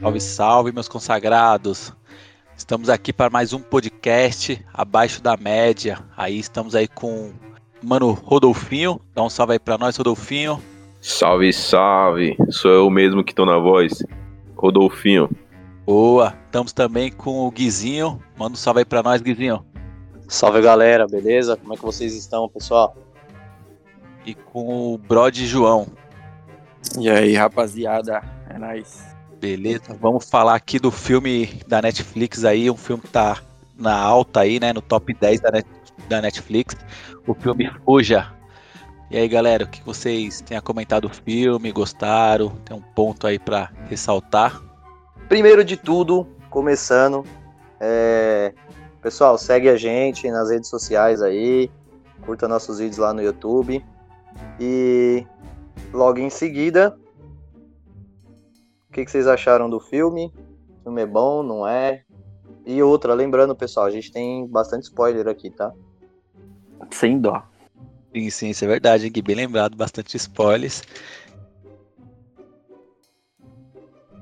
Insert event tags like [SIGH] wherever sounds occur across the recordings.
Salve, salve, meus consagrados. Estamos aqui para mais um podcast abaixo da média. Aí estamos aí com mano Rodolfinho. Dá um salve aí para nós, Rodolfinho. Salve, salve. Sou eu mesmo que estou na voz. Rodolfinho. Boa. Estamos também com o Guizinho. Manda um salve aí para nós, Guizinho. Salve, galera. Beleza? Como é que vocês estão, pessoal? E com o Brod João. E aí, rapaziada? É nóis. Beleza, vamos falar aqui do filme da Netflix aí, um filme que tá na alta aí, né, no top 10 da, Net, da Netflix, o filme Fuja. E aí, galera, o que vocês têm a comentar do filme, gostaram? Tem um ponto aí para ressaltar? Primeiro de tudo, começando, é... pessoal, segue a gente nas redes sociais aí, curta nossos vídeos lá no YouTube e logo em seguida o que, que vocês acharam do filme? O filme é bom, não é? E outra, lembrando, pessoal, a gente tem bastante spoiler aqui, tá? Sem dó. Sim, sim, isso é verdade, Gui. Bem lembrado, bastante spoilers.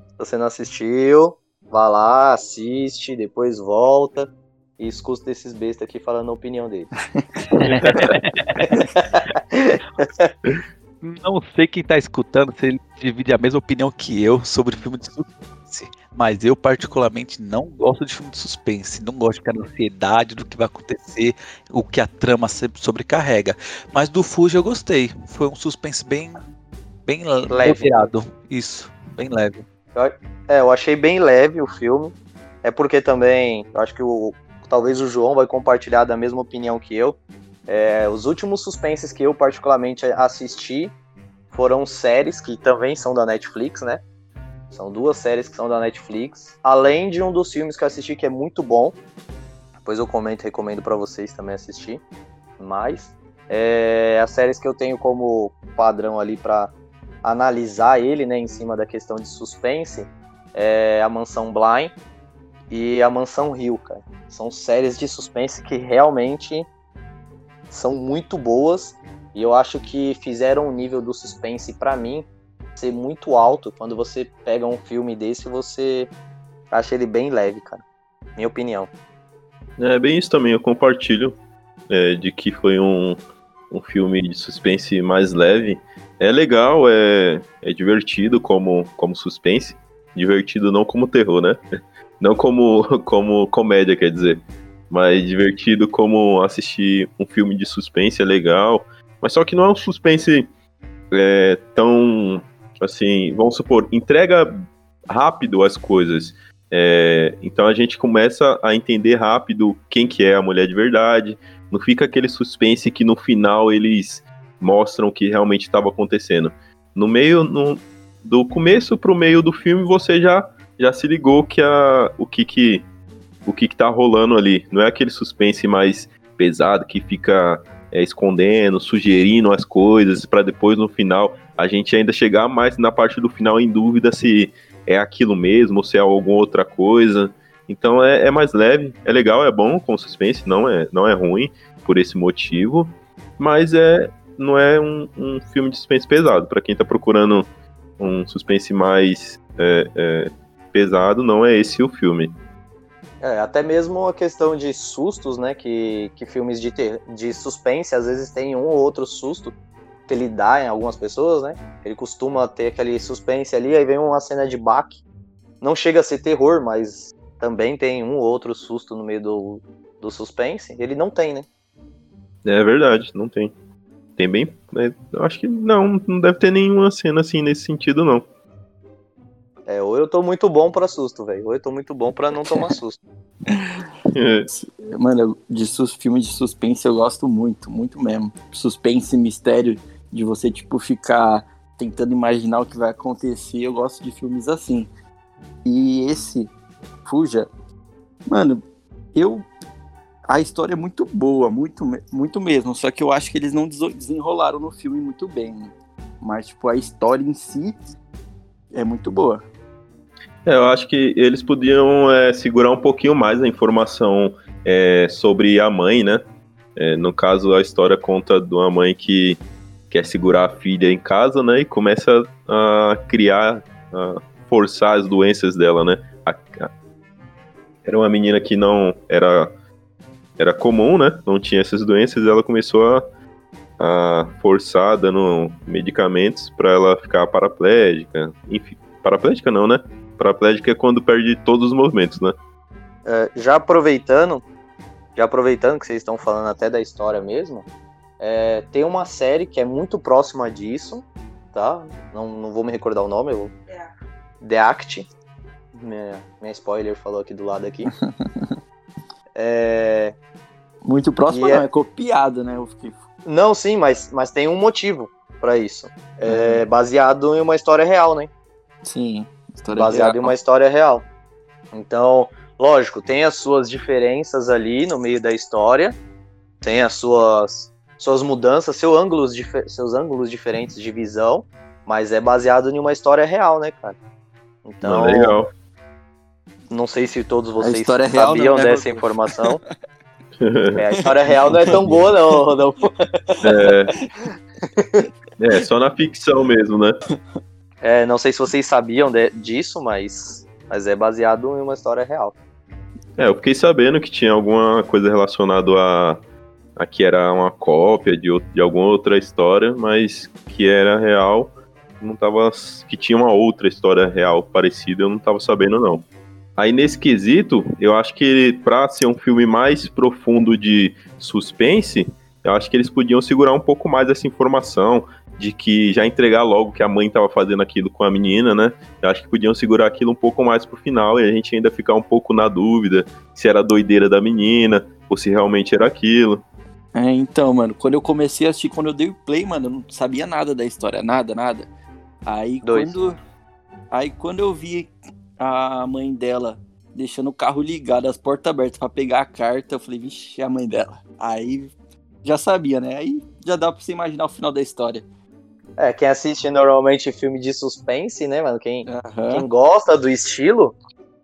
Se você não assistiu, vá lá, assiste, depois volta e escuta esses bestas aqui falando a opinião dele. [LAUGHS] Não sei quem tá escutando se ele divide a mesma opinião que eu sobre filme de suspense. Mas eu, particularmente, não gosto de filme de suspense. Não gosto na ansiedade do que vai acontecer, o que a trama sempre sobrecarrega. Mas do Fuji eu gostei. Foi um suspense bem, bem leve. Isso, bem leve. É, eu achei bem leve o filme. É porque também, eu acho que o, talvez o João vai compartilhar da mesma opinião que eu. É, os últimos suspenses que eu particularmente assisti foram séries que também são da Netflix, né? São duas séries que são da Netflix, além de um dos filmes que eu assisti que é muito bom. Depois eu comento, recomendo para vocês também assistir. Mas é, as séries que eu tenho como padrão ali para analisar ele, né, em cima da questão de suspense, é a Mansão Blind e a Mansão Rio, cara. São séries de suspense que realmente são muito boas e eu acho que fizeram o nível do suspense para mim ser muito alto. Quando você pega um filme desse, você acha ele bem leve, cara. Minha opinião. É bem isso também, eu compartilho é, de que foi um, um filme de suspense mais leve. É legal, é, é divertido como, como suspense. Divertido não como terror, né? [LAUGHS] Não como, como comédia, quer dizer mas divertido como assistir um filme de suspense é legal. Mas só que não é um suspense é, tão assim, vamos supor, entrega rápido as coisas. É, então a gente começa a entender rápido quem que é a mulher de verdade. Não fica aquele suspense que no final eles mostram o que realmente estava acontecendo. No meio, no, do começo pro meio do filme, você já, já se ligou que a, o que que o que, que tá rolando ali. Não é aquele suspense mais pesado que fica é, escondendo, sugerindo as coisas para depois no final a gente ainda chegar mais na parte do final em dúvida se é aquilo mesmo ou se é alguma outra coisa. Então é, é mais leve, é legal, é bom com suspense, não é, não é ruim por esse motivo, mas é não é um, um filme de suspense pesado. Para quem tá procurando um suspense mais é, é, pesado, não é esse o filme. É, até mesmo a questão de sustos, né? Que, que filmes de, ter, de suspense às vezes tem um ou outro susto que ele dá em algumas pessoas, né? Ele costuma ter aquele suspense ali, aí vem uma cena de baque. Não chega a ser terror, mas também tem um ou outro susto no meio do, do suspense. Ele não tem, né? É verdade, não tem. Tem bem. É, eu acho que não, não deve ter nenhuma cena assim nesse sentido, não. É, ou eu tô muito bom pra susto, velho. Ou eu tô muito bom pra não tomar [LAUGHS] susto. É. Mano, de sus, filme de suspense eu gosto muito, muito mesmo. Suspense, mistério, de você, tipo, ficar tentando imaginar o que vai acontecer. Eu gosto de filmes assim. E esse, Fuja, mano, eu. A história é muito boa, muito, muito mesmo. Só que eu acho que eles não desenrolaram no filme muito bem. Mas, tipo, a história em si é muito boa. É, eu acho que eles podiam é, segurar um pouquinho mais a informação é, sobre a mãe, né? É, no caso, a história conta de uma mãe que quer segurar a filha em casa, né? E começa a criar, a forçar as doenças dela, né? A- a- era uma menina que não era era comum, né? Não tinha essas doenças, ela começou a, a forçar dando medicamentos pra ela ficar paraplégica. Enfim, paraplégica não, né? Paraplégica é quando perde todos os movimentos, né? É, já aproveitando, já aproveitando que vocês estão falando até da história mesmo, é, tem uma série que é muito próxima disso, tá? Não, não vou me recordar o nome, eu vou... The Act. Minha, minha spoiler falou aqui do lado aqui. [LAUGHS] É, Muito próximo, E não, é- é copiado, né? Não, sim, mas, mas tem um motivo pra isso. É baseado em uma história real, né? Sim, história baseado real. em uma história real. Então, lógico, tem as suas diferenças ali no meio da história, tem as suas suas mudanças, seu ângulos seus ângulos diferentes de visão, mas é baseado em uma história real, né, cara? Então, Ah, legal. não sei se todos vocês história real sabiam não leva dessa informação. [LAUGHS] É, a história real não é tão boa, não, Rodolfo. É, é, só na ficção mesmo, né? É, não sei se vocês sabiam de- disso, mas, mas é baseado em uma história real. É, eu fiquei sabendo que tinha alguma coisa relacionada a, a que era uma cópia de, de alguma outra história, mas que era real, não tava. que tinha uma outra história real parecida, eu não tava sabendo não. Aí nesse quesito, eu acho que pra ser um filme mais profundo de suspense, eu acho que eles podiam segurar um pouco mais essa informação de que já entregar logo que a mãe tava fazendo aquilo com a menina, né? Eu acho que podiam segurar aquilo um pouco mais pro final e a gente ainda ficar um pouco na dúvida se era a doideira da menina ou se realmente era aquilo. É, então, mano, quando eu comecei a assistir, quando eu dei o play, mano, eu não sabia nada da história, nada, nada. Aí Dois. quando. Aí quando eu vi a mãe dela deixando o carro ligado, as portas abertas pra pegar a carta, eu falei, vixe, é a mãe dela. Aí já sabia, né? Aí já dá pra você imaginar o final da história. É, quem assiste normalmente filme de suspense, né, mano? Quem, Aham. quem gosta do estilo,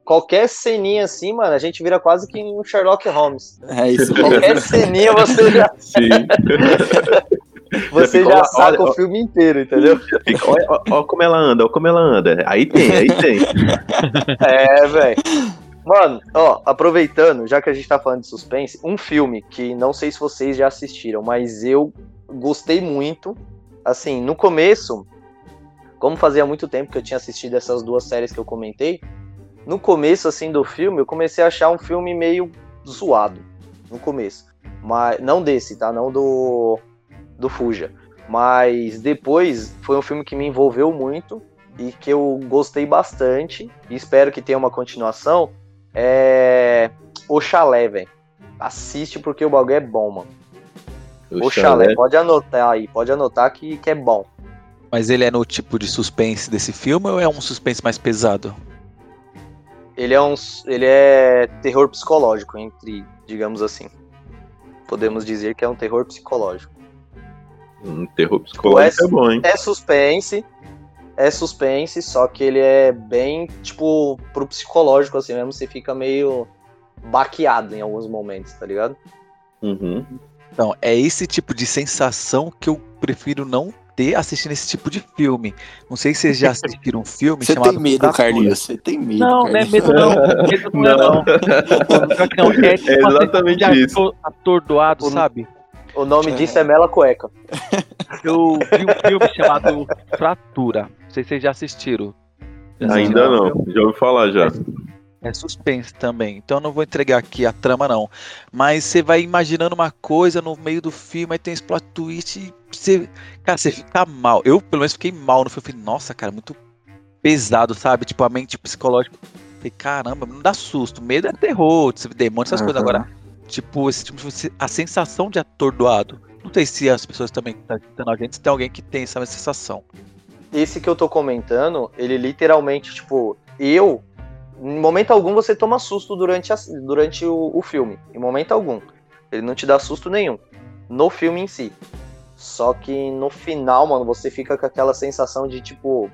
qualquer ceninha assim, mano, a gente vira quase que um Sherlock Holmes. É isso mesmo. Qualquer ceninha você já, [LAUGHS] Sim. [LAUGHS] você já lá, saca olha, o filme inteiro, entendeu? Olha- olha como ela anda, olha como ela anda. Aí tem, aí tem. [LAUGHS] É, velho. Mano, ó, aproveitando, já que a gente tá falando de suspense, um filme que não sei se vocês já assistiram, mas eu gostei muito. Assim, no começo, como fazia muito tempo que eu tinha assistido essas duas séries que eu comentei, no começo, assim, do filme, eu comecei a achar um filme meio zoado. No começo. Mas, não desse, tá? Não do, do Fuja. Mas depois foi um filme que me envolveu muito e que eu gostei bastante e espero que tenha uma continuação é o Chalé, velho. Assiste porque o bagulho é bom, mano. O, Chalé, pode anotar aí, pode anotar que, que é bom. Mas ele é no tipo de suspense desse filme ou é um suspense mais pesado? Ele é um ele é terror psicológico entre, digamos assim. Podemos dizer que é um terror psicológico. Um terror psicológico é bom, hein? É suspense, é suspense, só que ele é bem, tipo, pro psicológico assim mesmo, você fica meio baqueado em alguns momentos, tá ligado? Uhum. Então, é esse tipo de sensação que eu prefiro não ter assistindo esse tipo de filme. Não sei se vocês já assistiram um filme [LAUGHS] Você chamado tem medo, Fratura. Carlinhos. Você tem medo. Não, não é Carlinhos. medo não. [LAUGHS] Medo não é não. Não. É, tipo [LAUGHS] É exatamente isso. ator- Atordoado, O- sabe? O nome É. disso é Mela Cueca. Eu vi um filme chamado Fratura. Não sei se vocês já assistiram. Já Ainda assistiram? não, já ouvi falar já. É suspense também. Então eu não vou entregar aqui a trama, não. Mas você vai imaginando uma coisa no meio do filme, aí tem esse plot twist e você. Cara, você fica mal. Eu, pelo menos, fiquei mal no filme. Eu Falei, nossa, cara, muito pesado, sabe? Tipo, a mente psicológica. Falei, caramba, não dá susto. Medo é terror, demônio, essas coisas. Aham. Agora, tipo, esse tipo de- a sensação de atordoado. Não sei se as pessoas também que estão assistindo a gente, se tem alguém que tem essa sensação. Esse que eu tô comentando, ele literalmente, tipo, eu. Em momento algum você toma susto durante, a- durante o, o filme. Em momento algum. Ele não te dá susto nenhum. No filme em si. Só que no final, mano, você fica com aquela sensação de, tipo.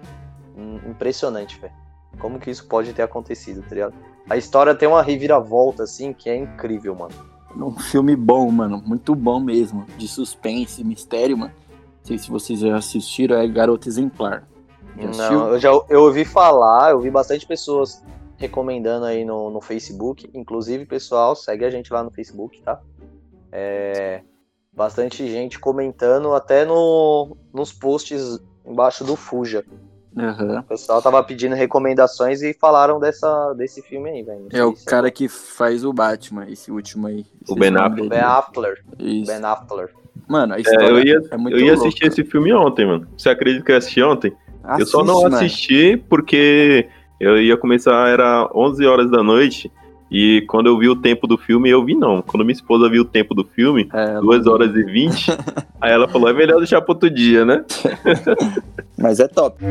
Impressionante, velho. Como que isso pode ter acontecido, tá ligado? A história tem uma reviravolta, assim, que é incrível, mano. Um filme bom, mano. Muito bom mesmo. De suspense, mistério, mano. Não sei se vocês já assistiram, é Garota Exemplar. Já? Não, eu já eu ouvi falar, eu vi bastante pessoas recomendando aí no, no Facebook. Inclusive, pessoal, segue a gente lá no Facebook, tá? É, bastante gente comentando até no, nos posts embaixo do Fuja. Aham. O pessoal tava pedindo recomendações e falaram dessa, desse filme aí, velho. É o se cara que faz o Batman, esse último aí. O Ben Affleck. Ben. Affleck. Ben Affleck. Mano, a É, história eu ia, é muito eu ia louca. assistir esse filme ontem, mano. Você acredita que eu assisti ontem? eu só não Assiste, mano. assisti porque eu ia começar, era 11 horas da noite. E quando eu vi o tempo do filme, eu vi não. Quando minha esposa viu o tempo do filme, É, 2 horas e 20, [LAUGHS] aí ela falou: é melhor deixar pro outro dia, né? mas é top.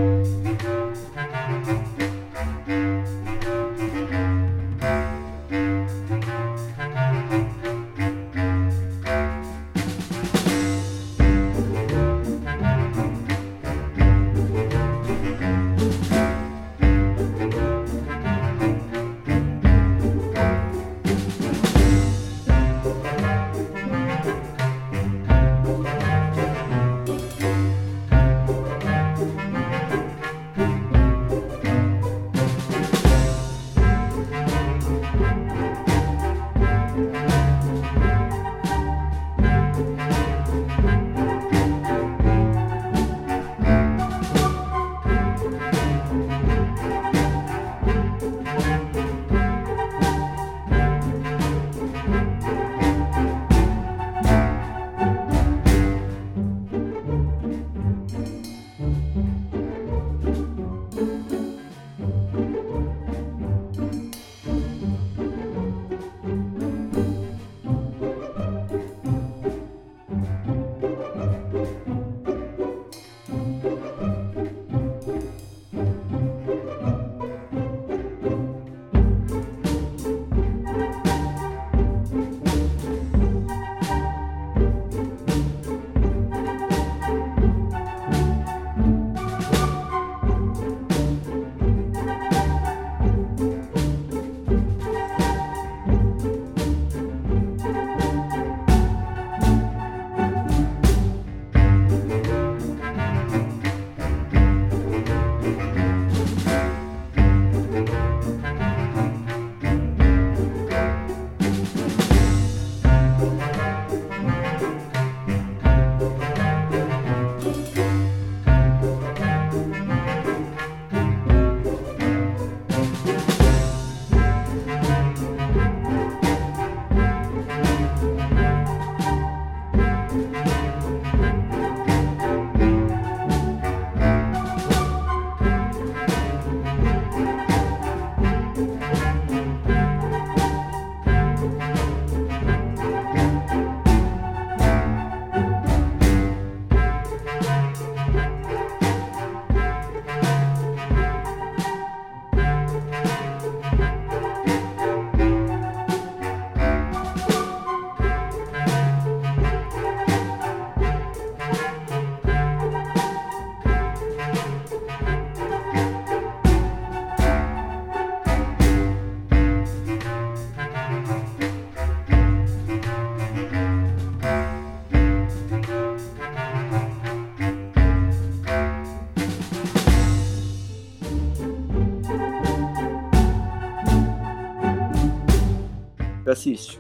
Assiste.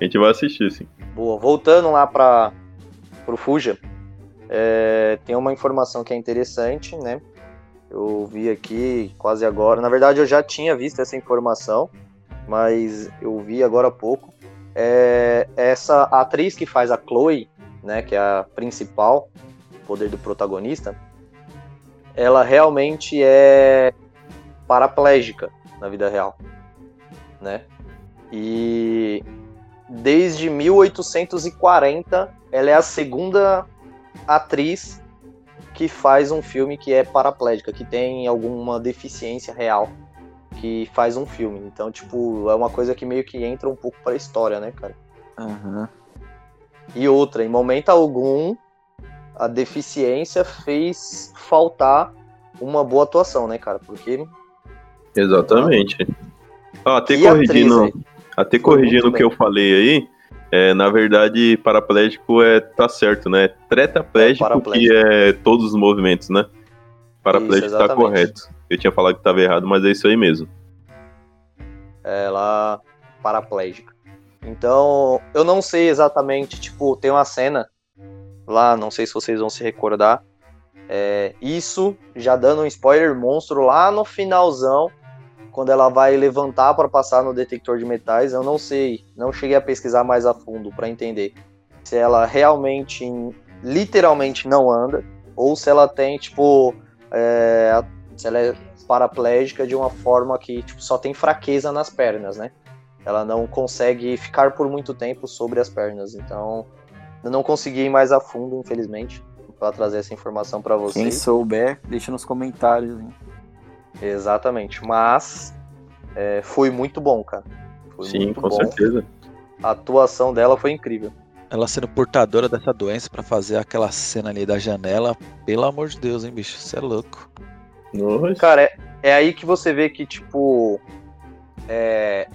A gente vai assistir, sim. Boa, voltando lá para o Fuja, é, tem uma informação que é interessante, né? Eu vi aqui quase agora. Na verdade, eu já tinha visto essa informação, mas eu vi agora há pouco. É, essa atriz que faz a Chloe, né, que é a principal, poder do protagonista, ela realmente é paraplégica na vida real, né? E desde 1840 ela é a segunda atriz que faz um filme que é paraplégica, que tem alguma deficiência real, que faz um filme. Então, tipo, é uma coisa que meio que entra um pouco pra história, né, cara? Aham. E outra, em momento algum, a deficiência fez faltar uma boa atuação, né, cara? Porque Exatamente. Ó, até corrigindo? Até corrigindo o que eu falei aí, é, na verdade, paraplégico é tá certo, né? Tetraplégico, É, paraplégico. que é todos os movimentos, né? Paraplégico tá correto. Eu tinha falado que tava errado, mas é isso aí mesmo. Ela paraplégica. Então, eu não sei exatamente, tipo, tem uma cena lá, não sei se vocês vão se recordar. É, isso, já dando um spoiler monstro lá no finalzão, quando ela vai levantar para passar no detector de metais, eu não sei, não cheguei a pesquisar mais a fundo para entender se ela realmente, literalmente não anda, ou se ela tem, tipo, é, se ela é paraplégica de uma forma que tipo, só tem fraqueza nas pernas, né? Ela não consegue ficar por muito tempo sobre as pernas, então eu não consegui ir mais a fundo, infelizmente, para trazer essa informação para vocês. Quem souber, deixa nos comentários. Hein? Exatamente. Mas é, foi muito bom, cara. Foi Sim, com bom. certeza. A atuação dela foi incrível. Ela sendo portadora dessa doença para fazer aquela cena ali da janela, pelo amor de Deus, hein, bicho? Você é louco. Nossa. Cara, é, é aí que você vê que, tipo, é,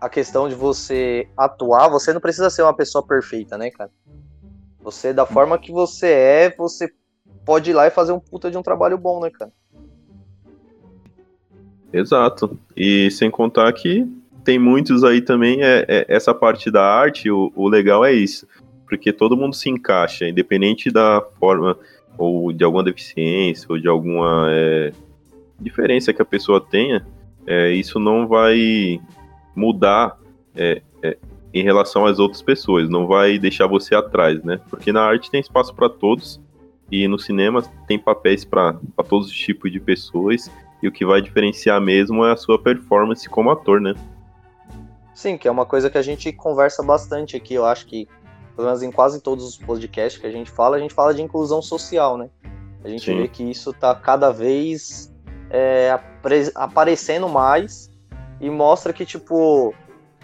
a questão de você atuar, você não precisa ser uma pessoa perfeita, né, cara? Você, da forma que você é, você pode ir lá e fazer um puta de um trabalho bom, né, cara? Exato. E sem contar que tem muitos aí também, é, é essa parte da arte, o, o, legal é isso. Porque todo mundo se encaixa, independente da forma, ou de alguma deficiência, ou de alguma é, diferença que a pessoa tenha, é, isso não vai mudar é, é, em relação às outras pessoas, não vai deixar você atrás, né? Porque na arte tem espaço para todos, e no cinema tem papéis para todos os tipos de pessoas e o que vai diferenciar mesmo é a sua performance como ator, né? Sim, que é uma coisa que a gente conversa bastante aqui, eu acho que, pelo menos em quase todos os podcasts que a gente fala, a gente fala de inclusão social, né? A gente Sim. vê que isso está cada vez é, aparecendo mais e mostra que, tipo,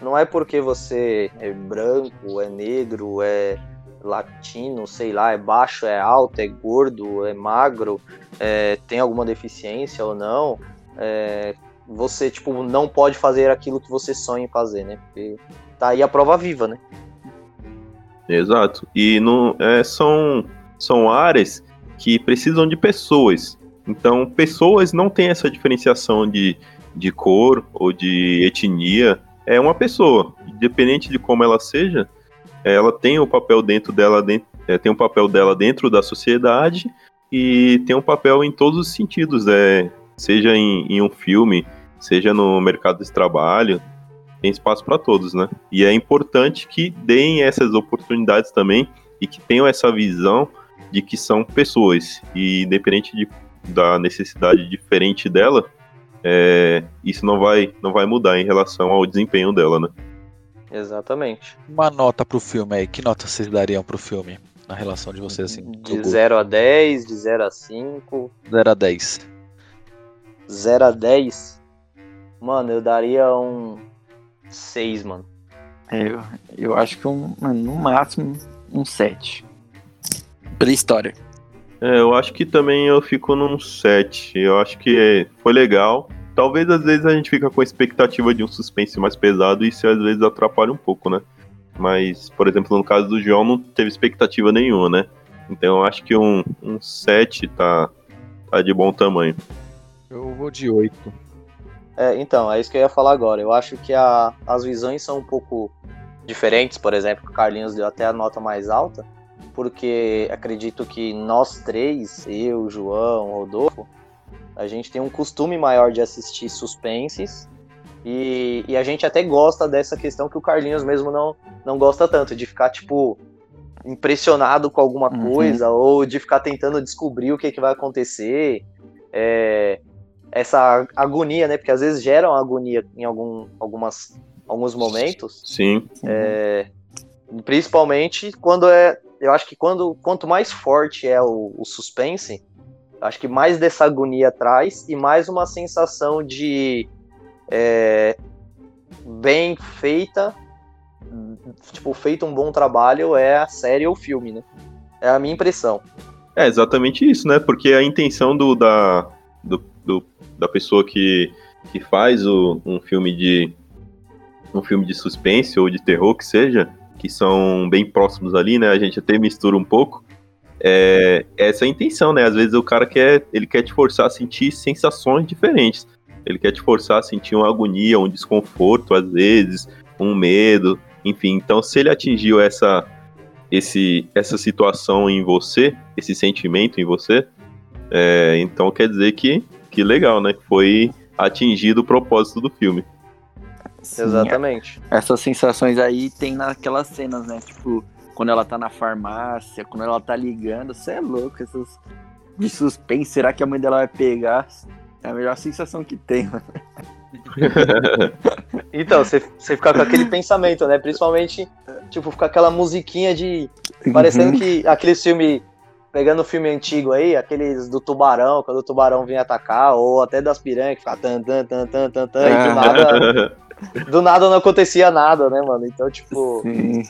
não é porque você é branco, é negro, é latino, sei lá, é baixo, é alto, é gordo, é magro, é, tem alguma deficiência ou não, é, você, tipo, não pode fazer aquilo que você sonha em fazer, né? Porque tá aí a prova viva, né? Exato. E no, é, são, são áreas que precisam de pessoas. Então, pessoas não têm essa diferenciação de, de cor ou de etnia. É uma pessoa, independente de como ela seja, ela tem o papel dentro dela, dentro, é, tem o papel dela dentro da sociedade e tem um papel em todos os sentidos, é, seja em, em um filme, seja no mercado de trabalho, tem espaço para todos, né? E é importante que deem essas oportunidades também e que tenham essa visão de que são pessoas e independente de, da necessidade diferente dela, é, isso não vai, não vai mudar em relação ao desempenho dela, né? Exatamente. Uma nota pro filme aí. Que nota vocês dariam pro filme? Na relação de vocês, assim? De 0 a 10, de 0 a 5. 0 a 10. 0 a 10? Mano, eu daria um 6, mano. É, eu, eu acho que um, no máximo um 7. Pela história. É, eu acho que também eu fico num 7. Eu acho que foi legal. Talvez às vezes a gente fica com a expectativa de um suspense mais pesado e isso às vezes atrapalha um pouco, né? Mas, por exemplo, no caso do João não teve expectativa nenhuma, né? Então eu acho que um, um 7 tá, tá de bom tamanho. Eu vou de 8. É, então, é isso que eu ia falar agora. Eu acho que a, as visões são um pouco diferentes, por exemplo, o Carlinhos deu até a nota mais alta, porque acredito que nós três, eu, João, Rodolfo, a gente tem um costume maior de assistir suspenses e, e, a gente até gosta dessa questão que o Carlinhos mesmo não, não gosta tanto, de ficar, tipo, impressionado com alguma uhum. coisa ou de ficar tentando descobrir o que, que vai acontecer. É, essa agonia, né? Porque às vezes geram agonia em algum, algumas, alguns momentos. Sim. É, principalmente quando é. Eu acho que quando, quanto mais forte é o, o suspense, Acho que mais dessa agonia traz e mais uma sensação de é, bem feita, tipo, feito um bom trabalho é a série ou o filme, né? É a minha impressão. É exatamente isso, né? Porque a intenção do, da, do, do da pessoa que, que faz o, um filme de um filme de suspense ou de terror que seja, que são bem próximos ali, né? A gente até mistura um pouco é, essa é a intenção, né? Às vezes o cara quer, ele quer te forçar a sentir sensações diferentes. Ele quer te forçar a sentir uma agonia, um desconforto, às vezes, um medo, enfim. Então, se ele atingiu essa, esse, essa situação em você, esse sentimento em você, é, então quer dizer que, que legal, né? Foi atingido o propósito do filme. Sim, Exatamente. Essas sensações aí tem naquelas cenas, né? Tipo, quando ela tá na farmácia, quando ela tá ligando, você é louco, essas de suspense, será que a mãe dela vai pegar? É a melhor sensação que tem, mano. [LAUGHS] então, você, você fica com aquele pensamento, né? Principalmente, tipo, ficar aquela musiquinha de. Parecendo uhum. que aquele filme. Pegando o filme antigo aí, aqueles do tubarão, quando o tubarão vinha atacar, ou até das piranhas que fica tan, tan, tan, tan, tan, tan, e do nada. [LAUGHS] do nada não acontecia nada, né, mano? Então, tipo. Sim.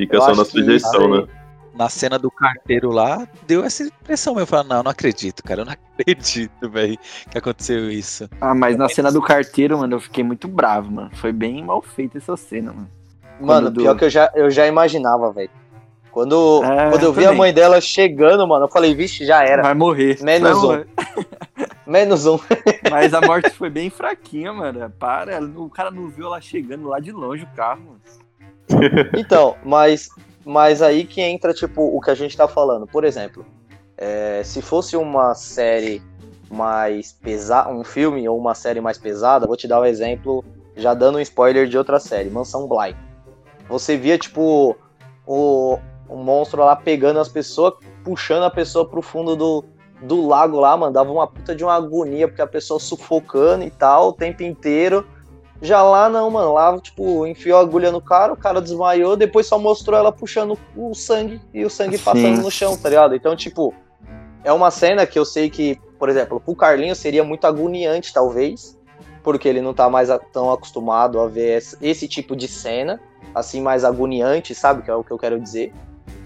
Fica só na sugestão, né? Na cena do carteiro lá, deu essa impressão. Eu falei, não, não acredito, cara. Eu não [LAUGHS] acredito, velho, que aconteceu isso. Ah, mas na cena do carteiro, mano, eu fiquei muito bravo, mano. Foi bem mal feita essa cena, mano. Mano, pior que eu já, eu já imaginava, velho. Quando, é, quando eu vi também. a mãe dela chegando, mano, eu falei, vixe, já era. Vai morrer. Menos Vai um. [LAUGHS] Menos um. [LAUGHS] Mas a morte foi bem fraquinha, mano. Para, o cara não viu ela chegando lá de longe o carro, mano. Então, mas, mas aí que entra, tipo, o que a gente tá falando. Por exemplo, é, se fosse uma série mais pesada, um filme ou uma série mais pesada, vou te dar um exemplo, já dando um spoiler de outra série, Mansão Bly. Você via, tipo, o, o monstro lá pegando as pessoas, puxando a pessoa pro fundo do, do lago lá, mano, dava uma puta de uma agonia, porque a pessoa sufocando e tal, o tempo inteiro. Já lá não, mano. Lá, tipo, enfiou a agulha no cara, o cara desmaiou, depois só mostrou ela puxando o sangue e o sangue passando no chão, tá ligado? Então, tipo, é uma cena que eu sei que, por exemplo, pro Carlinho seria muito agoniante, talvez, porque ele não tá mais tão acostumado a ver esse tipo de cena, assim, mais agoniante, sabe? Que é o que eu quero dizer.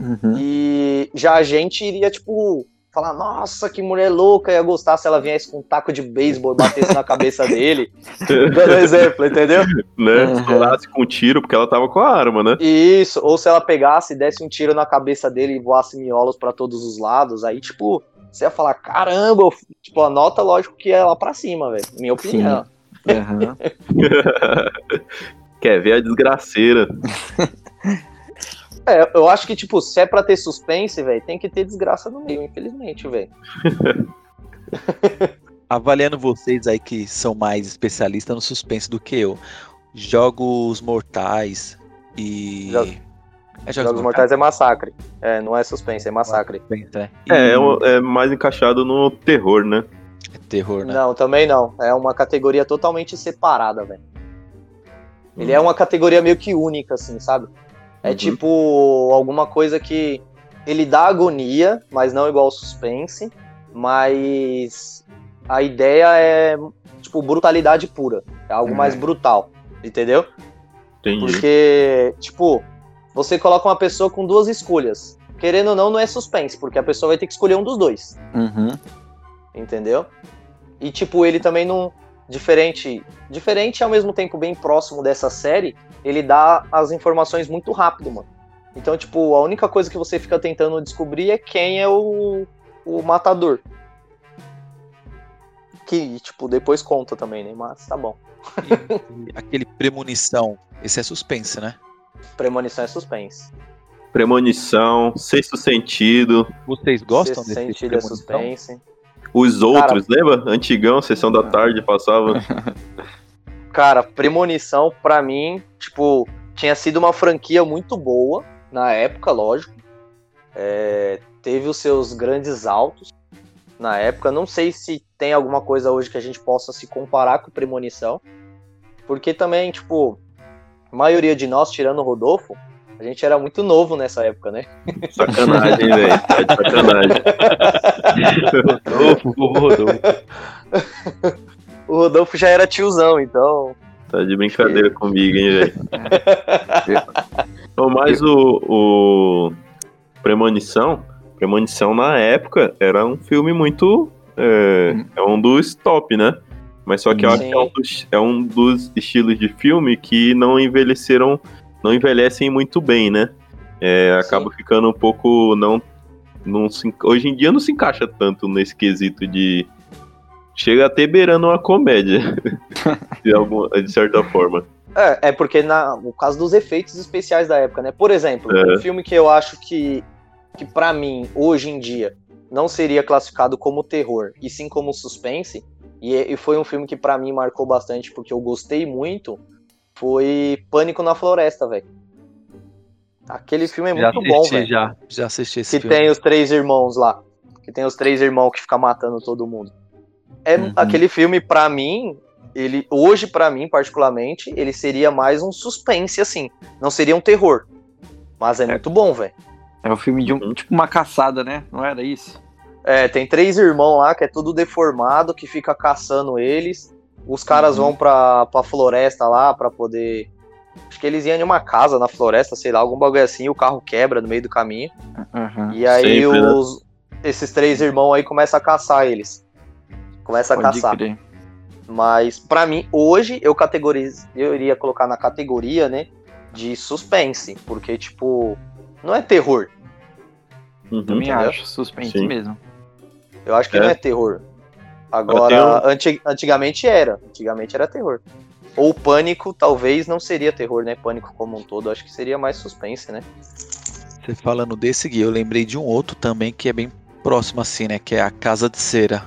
Uhum. E já a gente iria, tipo, falar, nossa, que mulher louca, ia gostar se ela viesse com um taco de beisebol e batesse na cabeça [LAUGHS] dele. Dando exemplo, entendeu? Né? Estourasse com um tiro, porque ela tava com a arma, né? Isso, ou se ela pegasse e desse um tiro na cabeça dele e voasse miolos para todos os lados, aí, tipo, você ia falar, caramba, tipo, a nota, lógico, que é lá pra cima, velho. Minha opinião. Uhum. [LAUGHS] [LAUGHS] Quer ver a desgraceira. É, eu acho que, tipo, se é pra ter suspense, velho, tem que ter desgraça no meio, infelizmente, velho. [LAUGHS] Avaliando vocês aí que são mais especialistas no suspense do que eu, Jogos Mortais e. Jogos, é Jogos, Jogos Mortais? é massacre. É, não é suspense, é massacre. É, é, é, é mais encaixado no terror, né? É terror, né? Não, também não. É uma categoria totalmente separada, velho. Ele hum. é uma categoria meio que única, assim, sabe? É uhum. tipo alguma coisa que ele dá agonia, mas não igual suspense, mas a ideia é tipo brutalidade pura, é algo uhum. mais brutal, entendeu? Entendi. Porque tipo, você coloca uma pessoa com duas escolhas. Querendo ou não, não é suspense, porque a pessoa vai ter que escolher um dos dois. Uhum. Entendeu? E tipo, ele também não diferente, diferente e ao mesmo tempo bem próximo dessa série, ele dá as informações muito rápido, mano. Então, tipo, a única coisa que você fica tentando descobrir é quem é o, o matador. Que, tipo, depois conta também, né? Mas tá bom. aquele premonição, esse é suspense, né? Premonição é suspense. Premonição, sexto sentido. Vocês gostam sexto desse sentido é suspense. Os outros, Cara, lembra? Antigão, sessão da tarde, passava. [LAUGHS] Cara, Premonição, pra mim, tipo, tinha sido uma franquia muito boa, na época, lógico. É, teve os seus grandes altos na época. Não sei se tem alguma coisa hoje que a gente possa se comparar com Premonição. Porque também, tipo, a maioria de nós, tirando o Rodolfo, a gente era muito novo nessa época, né? Sacanagem, velho. Tá de sacanagem. [LAUGHS] Rodolfo, o Rodolfo. O Rodolfo já era tiozão, então. Tá de brincadeira que... comigo, hein, velho. então, mas o, o Premonição, Premonição na época era um filme muito. É, é um dos top, né? Mas só que eu acho que é um, dos, é um dos estilos de filme que não envelheceram não envelhecem muito bem, né? É, acaba ficando um pouco não não se, hoje em dia não se encaixa tanto nesse quesito de. Chega até beirando uma comédia, [LAUGHS] de, algum, de certa forma. É, é porque na, no caso dos efeitos especiais da época, né? Por exemplo, É. um filme que eu acho que, que para mim, hoje em dia, não seria classificado como terror, e sim como suspense, e, e foi um filme que pra mim marcou bastante, porque eu gostei muito, foi Pânico na Floresta, velho. Aquele filme é já muito bom, assisti, velho. já, já assisti esse Que filme. tem os três irmãos lá. Que tem os três irmãos que ficam matando todo mundo. É Uhum. aquele filme, pra mim, ele hoje, pra mim, particularmente, ele seria mais um suspense, assim. Não seria um terror. Mas é, muito bom, velho. É o filme de um, tipo uma caçada, né? Não era isso? É, tem três irmãos lá que é tudo deformado, que fica caçando eles. Os caras Uhum. vão pra, pra floresta lá pra poder. Acho que eles iam em uma casa na floresta, sei lá, algum bagulho assim, e o carro quebra no meio do caminho. Aham. E aí Sempre, né? os, esses três irmãos aí começam a caçar eles. Começa a Pode caçar. crer. Mas pra mim, hoje eu categorizo, eu iria colocar na categoria, né, de suspense, porque tipo, não é terror. Uhum. Também Entendeu? acho, suspense Sim. mesmo. Eu acho que É. não é terror. Agora, um- anti- antigamente era, antigamente era terror. Ou pânico, talvez não seria terror, né? Pânico como um todo, acho que seria mais suspense, né? Você falando desse, Gui, eu lembrei de um outro também que é bem próximo assim, né? Que é a Casa de Cera.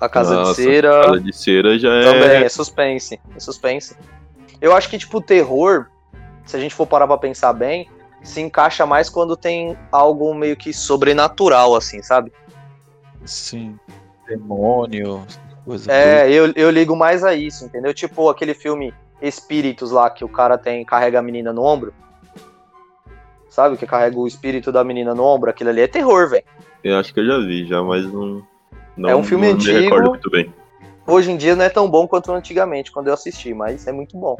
A Casa Nossa, de Cera Casa de cera já é. também é suspense, é suspense. Eu acho que tipo terror, se a gente for parar pra pensar bem, se encaixa mais quando tem algo meio que sobrenatural assim, sabe? Sim. Demônio, coisa É, eu, eu ligo mais a isso, entendeu? Tipo aquele filme Espíritos lá, que o cara tem, carrega a menina no ombro. Sabe, que carrega o espírito da menina no ombro, aquilo ali é terror, velho. Eu acho que eu já vi, já, mas não. não É um filme não antigo. me recordo muito bem. Hoje em dia não é tão bom quanto antigamente, quando eu assisti, mas é muito bom.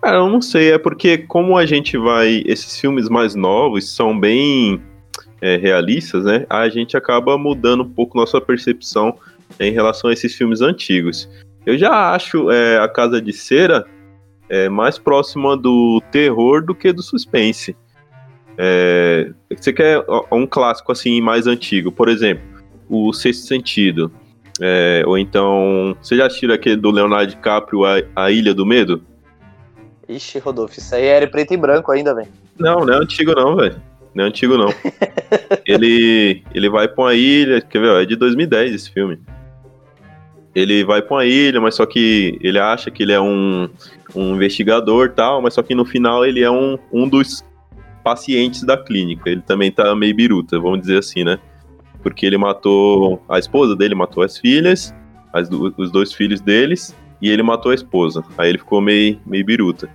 Cara, eu não sei, é porque como a gente vai. Esses filmes mais novos são bem é, realistas, né? A gente acaba mudando um pouco nossa percepção em relação a esses filmes antigos. Eu já acho é, a Casa de Cera é, mais próxima do terror do que do suspense. É, você quer um clássico assim mais antigo, por exemplo, o Sexto Sentido. É, ou então, você já assistiu aquele do Leonardo DiCaprio, a, a Ilha do Medo? Ixi, Rodolfo, isso aí era em preto e branco ainda, velho. Não, não é antigo não, velho. Não é antigo não. ele, ele vai pra uma ilha, quer ver, ó, é de 2010 esse filme. Ele vai pra uma ilha, mas só que ele acha que ele é um, um investigador tal, mas só que no final ele é um, um dos pacientes da clínica. Ele também tá meio biruta, vamos dizer assim, né? Porque ele matou a esposa dele, matou as filhas, as os dois filhos deles, e ele matou a esposa. Aí ele ficou meio, meio biruta.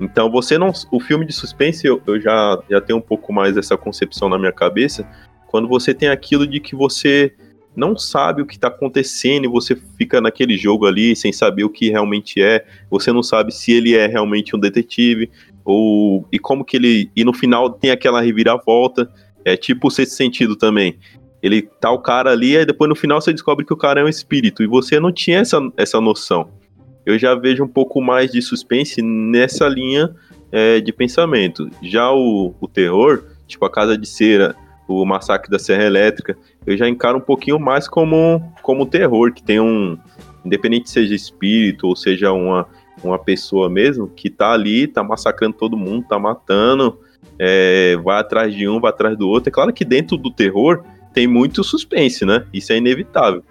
Então você não. O filme de suspense eu, eu já, já tenho um pouco mais dessa concepção na minha cabeça. Quando você tem aquilo de que você não sabe o que está acontecendo e você fica naquele jogo ali sem saber o que realmente é. Você não sabe se ele é realmente um detetive ou e como que ele e no final tem aquela reviravolta. É tipo o sexto sentido também. Ele tá o cara ali e depois no final você descobre que o cara é um espírito e você não tinha essa, essa noção eu já vejo um pouco mais de suspense nessa linha é, de pensamento. Já o, o terror, tipo a Casa de Cera, o Massacre da Serra Elétrica, eu já encaro um pouquinho mais como, como terror, que tem um. Independente seja espírito ou seja uma, uma pessoa mesmo, que tá ali, tá massacrando todo mundo, tá matando, é, vai atrás de um, vai atrás do outro. É claro que dentro do terror tem muito suspense, né? Isso é inevitável.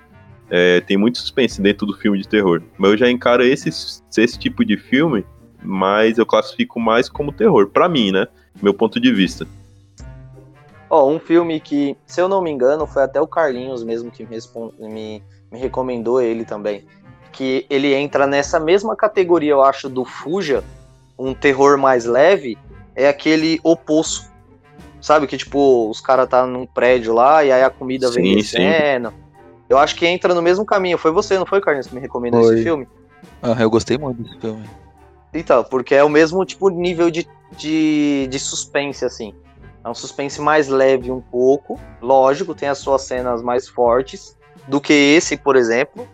É, tem muito suspense dentro do filme de terror. Mas eu já encaro esse, esse tipo de filme, mas eu classifico mais como terror. Pra mim, né? Meu ponto de vista. Ó, um filme que, se eu não me engano, foi até o Carlinhos mesmo que me, me, me recomendou ele também. Que ele entra nessa mesma categoria, eu acho, do Fuja, um terror mais leve, é aquele O Poço. Sabe, que tipo, os caras tá num prédio lá e aí a comida vem Sim, sim. Eu acho que entra no mesmo caminho. Foi você, não foi, Carlinhos, que me recomendou Foi. esse filme? Ah, eu gostei muito desse filme. Então, porque é o mesmo tipo nível de, de, de suspense, assim. É um suspense mais leve um pouco. Lógico, tem as suas cenas mais fortes do que esse, por exemplo.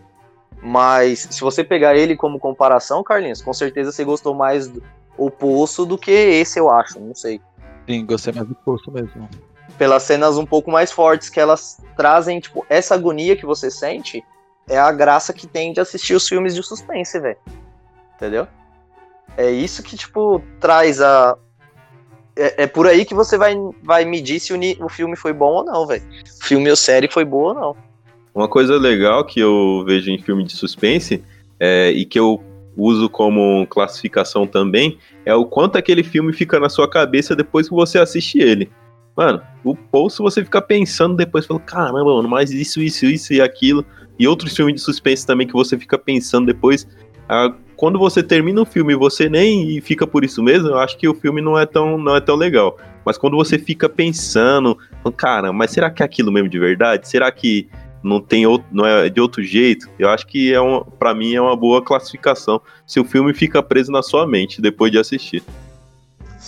Mas se você pegar ele como comparação, Carlinhos, com certeza você gostou mais do O Poço do que esse, eu acho. Não sei. Sim, gostei mais do poço mesmo. Pelas cenas um pouco mais fortes que elas trazem, tipo, essa agonia que você sente é a graça que tem de assistir os filmes de suspense, velho. Entendeu? É isso que, tipo, traz a. É, é, por aí que você vai, vai medir se o, o filme foi bom ou não, velho. Filme ou série foi boa ou não. Uma coisa legal que eu vejo em filme de suspense é, e que eu uso como classificação também é o quanto aquele filme fica na sua cabeça depois que você assiste ele. Mano, o Poço você fica pensando depois, falando, caramba, mano, mas isso, isso, isso e aquilo. E outros filmes de suspense também que você fica pensando depois. Ah, quando você termina o filme você nem fica por isso mesmo, eu acho que o filme não é tão, não é tão legal. Mas quando você fica pensando, cara, mas será que é aquilo mesmo de verdade? Será que não tem outro, não é de outro jeito? Eu acho que é uma, para mim é uma boa classificação se o filme fica preso na sua mente depois de assistir.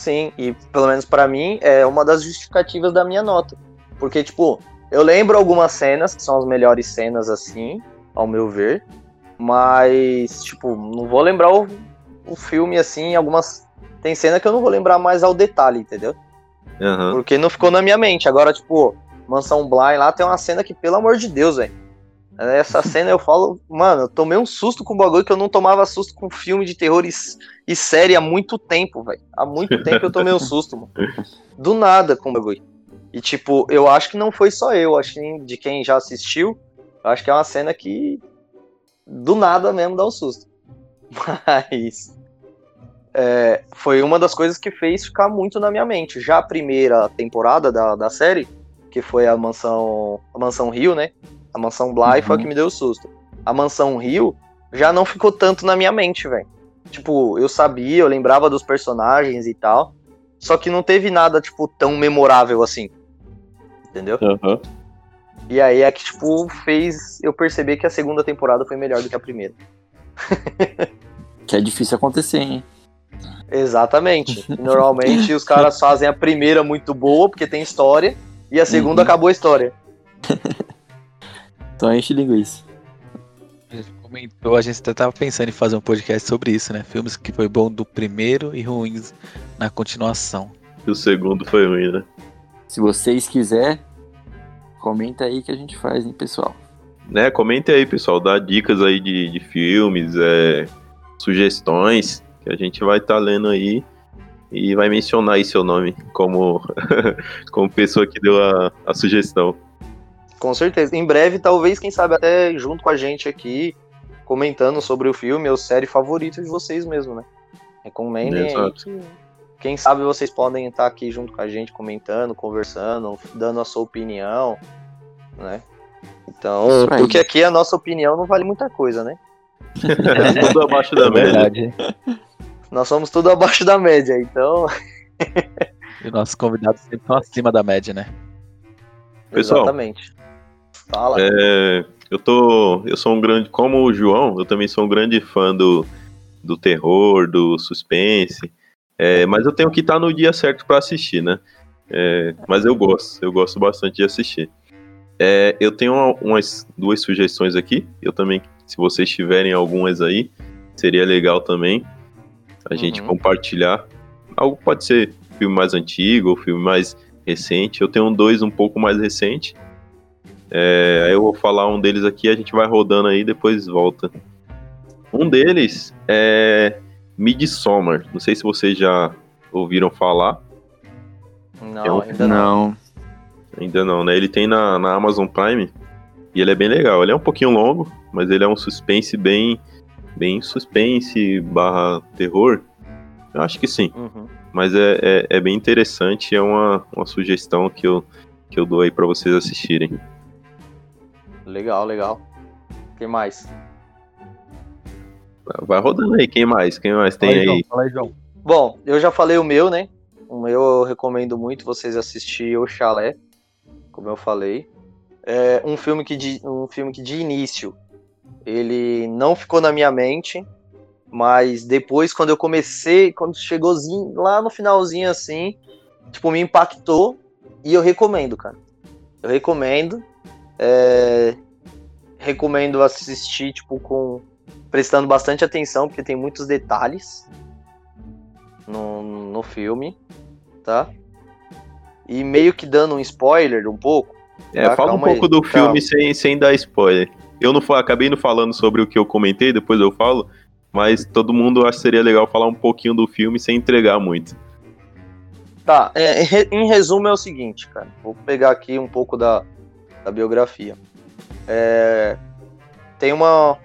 Sim, e pelo menos para mim é uma das justificativas da minha nota. Porque, tipo, eu lembro algumas cenas que são as melhores cenas, assim, ao meu ver. Mas, tipo, não vou lembrar o, o filme, assim, algumas. Tem cena que eu não vou lembrar mais ao detalhe, entendeu? Uhum. Porque não ficou na minha mente. Agora, tipo, Mansão Blind lá tem uma cena que, pelo amor de Deus, velho. Essa cena eu falo, mano, eu tomei um susto com o bagulho que eu não tomava susto com filme de terror e, e série há muito tempo, velho. Há muito [LAUGHS] tempo eu tomei um susto, mano. Do nada com o bagulho. E tipo, eu acho que não foi só eu, acho que de quem já assistiu, acho que é uma cena que do nada mesmo dá um susto. [LAUGHS] Mas é, foi uma das coisas que fez ficar muito na minha mente. Já a primeira temporada da, da série, que foi a mansão, a mansão Rio, né? A mansão Bly uhum. foi a que uhum. me deu o susto. A mansão Rio já não ficou tanto na minha mente, velho. Tipo, eu sabia, eu lembrava dos personagens e tal. Só que não teve nada, tipo, tão memorável assim. Entendeu? Uhum. E aí é que, tipo, fez eu perceber que a segunda temporada foi melhor do que a primeira. [LAUGHS] que é difícil acontecer, hein? Exatamente. [LAUGHS] Normalmente os caras fazem a primeira muito boa, porque tem história, e a segunda uhum. acabou a história. [LAUGHS] Então enche linguiça. A gente comentou, a gente até tava pensando em fazer um podcast sobre isso, né? Filmes que foi bom do primeiro e ruins na continuação. E o segundo foi ruim, né? Se vocês quiserem, comenta aí que a gente faz, hein, pessoal. Né, comenta aí, pessoal. Dá dicas aí de, de filmes, é, sugestões, que a gente vai estar tá lendo aí e vai mencionar aí seu nome como, [LAUGHS] como pessoa que deu a, a sugestão. Com certeza. Em breve, talvez, quem sabe, até junto com a gente aqui, comentando sobre o filme ou série favorita de vocês mesmo, né? Recomendem aí que, quem sabe vocês podem estar aqui junto com a gente, comentando, conversando, dando a sua opinião, né? Então, porque aqui a nossa opinião não vale muita coisa, né? É tudo abaixo da é média. Nós somos tudo abaixo da média, então. e nossos convidados sempre estão acima da média, né? [LAUGHS] Pessoal, Exatamente. Fala. É, eu tô. Eu sou um grande. Como o João, eu também sou um grande fã do, do terror, do suspense. É, mas eu tenho que estar no dia certo para assistir, né? É, mas eu gosto, eu gosto bastante de assistir. É, eu tenho umas duas sugestões aqui. Eu também, se vocês tiverem algumas aí, seria legal também a uhum. gente compartilhar. Algo pode ser filme mais antigo ou filme mais recente. Eu tenho dois um pouco mais recente. É, aí eu vou falar um deles aqui, a gente vai rodando aí depois volta. Um deles é Midsommar. Não sei se vocês já ouviram falar. Não, é um... ainda não. Ainda não, né? Ele tem na, na Amazon Prime e ele é bem legal. Ele é um pouquinho longo, mas ele é um suspense bem, bem suspense barra terror. Eu acho que sim. Uhum. Mas é, é, é, bem interessante, é uma, uma sugestão que eu, que eu dou aí para vocês assistirem. Legal, legal. Quem mais? Vai rodando aí, quem mais? Quem mais tem fala aí? João, fala aí, João. Bom, eu já falei o meu, né? O meu eu recomendo muito vocês assistirem o Chalé, como eu falei. É um filme que de, um filme que de início ele não ficou na minha mente, mas depois quando eu comecei, quando chegou lá no finalzinho assim, tipo me impactou e eu recomendo, cara. Eu recomendo. É, recomendo assistir, tipo, com prestando bastante atenção, porque tem muitos detalhes no, no filme, tá? e meio que dando um spoiler um pouco. É, tá? fala um Calma aí, pouco do calma. filme sem, sem dar spoiler. Eu não acabei não falando sobre o que eu comentei, depois eu falo, mas todo mundo acha que seria legal falar um pouquinho do filme sem entregar muito. Tá, é, em resumo é o seguinte, cara. Vou pegar aqui um pouco da, da biografia. É, tem uma.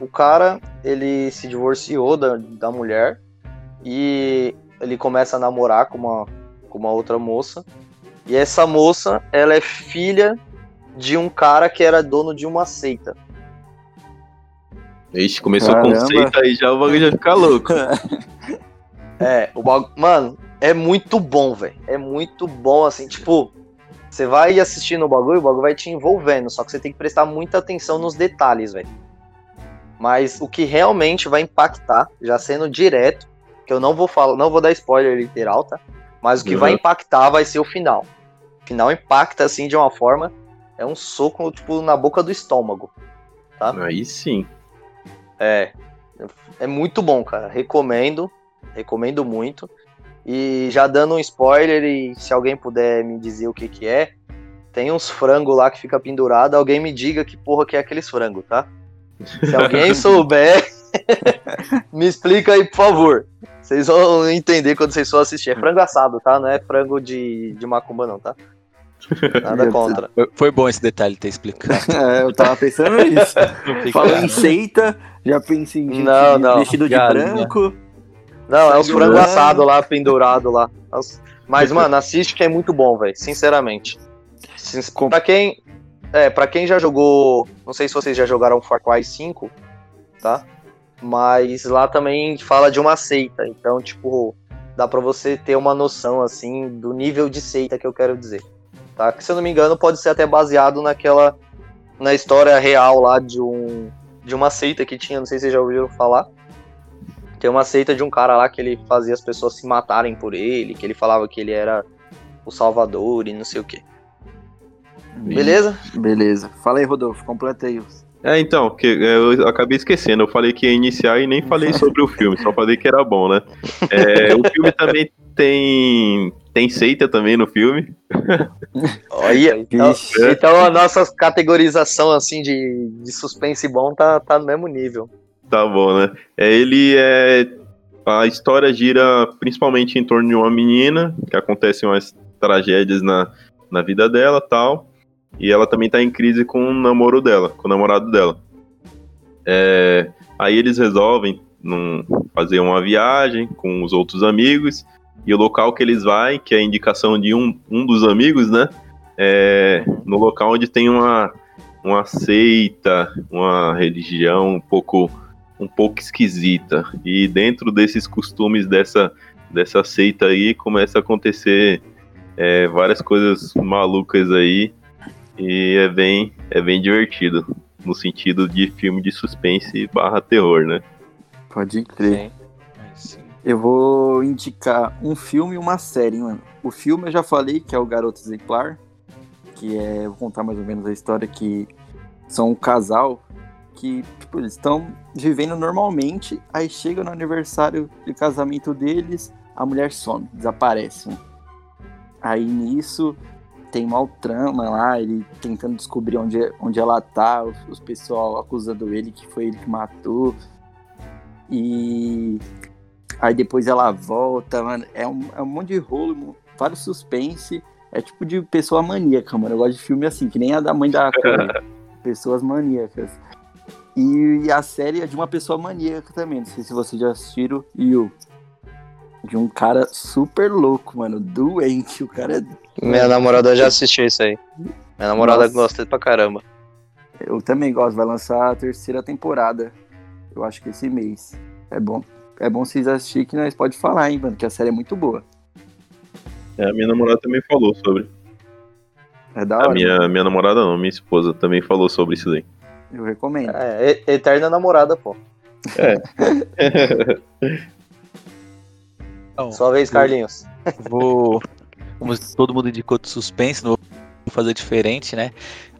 O cara, ele se divorciou da, da mulher e ele começa a namorar com uma, com uma outra moça. E essa moça, ela é filha de um cara que era dono de uma seita. Ixi, começou Caramba. conceito aí, já o bagulho já fica louco. [LAUGHS] É, o bagulho. Mano, é muito bom, velho. É muito bom, assim, tipo. Você vai assistindo o bagulho, o bagulho vai te envolvendo, só que você tem que prestar muita atenção nos detalhes, velho. Mas o que realmente vai impactar, já sendo direto, que eu não vou falar, não vou dar spoiler literal, tá? Mas o que Uhum. vai impactar vai ser o final. O final impacta assim de uma forma, é um soco tipo na boca do estômago. Aí sim. É. É muito bom, cara. Recomendo. Recomendo muito. E já dando um spoiler, e se alguém puder me dizer o que que é, tem uns frangos lá que fica pendurado, alguém me diga que porra que é aqueles frangos, tá? Se alguém [LAUGHS] souber, [LAUGHS] me explica aí, por favor. Vocês vão entender quando vocês for assistir. É frango assado, tá? Não é frango de, de macumba, não, tá? Nada [LAUGHS] contra. Foi- bom esse detalhe ter explicado. É, eu tava pensando nisso. Falando em seita, já pensei em gente Não, não. vestido de branco. Não, é os frango assado lá, pendurado lá. Os- Mas, [LAUGHS] mano, assiste que é muito bom, velho. Sinceramente. Pra quem. É, pra quem já jogou. Não sei se vocês já jogaram Far Cry 5, tá? Mas lá também fala de uma seita. Então, tipo, dá pra você ter uma noção, assim, do nível de seita que eu quero dizer. Tá? Que se eu não me engano, pode ser até baseado naquela. Na história real lá de um. De uma seita que tinha, não sei se vocês já ouviram falar. Tem uma seita de um cara lá que ele fazia as pessoas se matarem por ele, que ele falava que ele era o salvador e não sei o que. Beleza? Beleza. Fala aí, Rodolfo, completa aí. os- É, então, que eu acabei esquecendo. Eu falei que ia iniciar e nem falei sobre o filme, só falei que era bom, né? É, o filme também tem. Tem seita também no filme. Olha, [LAUGHS] então, então a nossa categorização assim de, de suspense bom tá, tá no mesmo nível. Tá bom, né? É, ele é. A história gira principalmente em torno de uma menina, que acontecem umas tragédias na, na vida dela tal. E ela também tá em crise com o namoro dela, com o namorado dela. É, aí eles resolvem num- fazer uma viagem com os outros amigos. E o local que eles vão, que é a indicação de um, um dos amigos, né? É no local onde tem uma, uma seita, uma religião um pouco um pouco esquisita. E dentro desses costumes dessa, dessa seita aí, começa a acontecer é, várias coisas malucas aí. E é bem, é bem divertido. No sentido de filme de suspense barra terror, né? Pode crer. Sim. Eu vou indicar um filme e uma série, mano. O filme eu já falei, que é o Garoto Exemplar, que é, vou contar mais ou menos a história, que são um casal que, tipo, eles estão vivendo normalmente, aí chega no aniversário de casamento deles, a mulher some, desaparece. Aí nisso tem mal trama lá, ele tentando descobrir onde, onde ela tá, os, os pessoal acusando ele que foi ele que matou. E Aí depois ela volta, mano. É um, é um monte de rolo, vários suspense. É tipo de pessoa maníaca, mano. Eu gosto de filme assim, que nem a da mãe da. [LAUGHS] Pessoas maníacas. E a série é de uma pessoa maníaca também. Não sei se vocês já assistiram. You. De um cara super louco, mano. Doente. O cara é. Minha namorada já assistiu isso aí. Minha namorada Nossa. gosta pra caramba. Eu também gosto. Vai lançar a terceira temporada. Eu acho que esse mês. É bom. É bom vocês assistirem que nós pode falar, hein, mano. Que a série é muito boa. É, a minha namorada também falou sobre. É da A hora. minha, minha namorada não, minha esposa também falou sobre isso daí. Eu recomendo. É, eterna namorada, pô. Então, Sua vez, Carlinhos. vou. Como todo mundo indicou de suspense, não vou fazer diferente, né?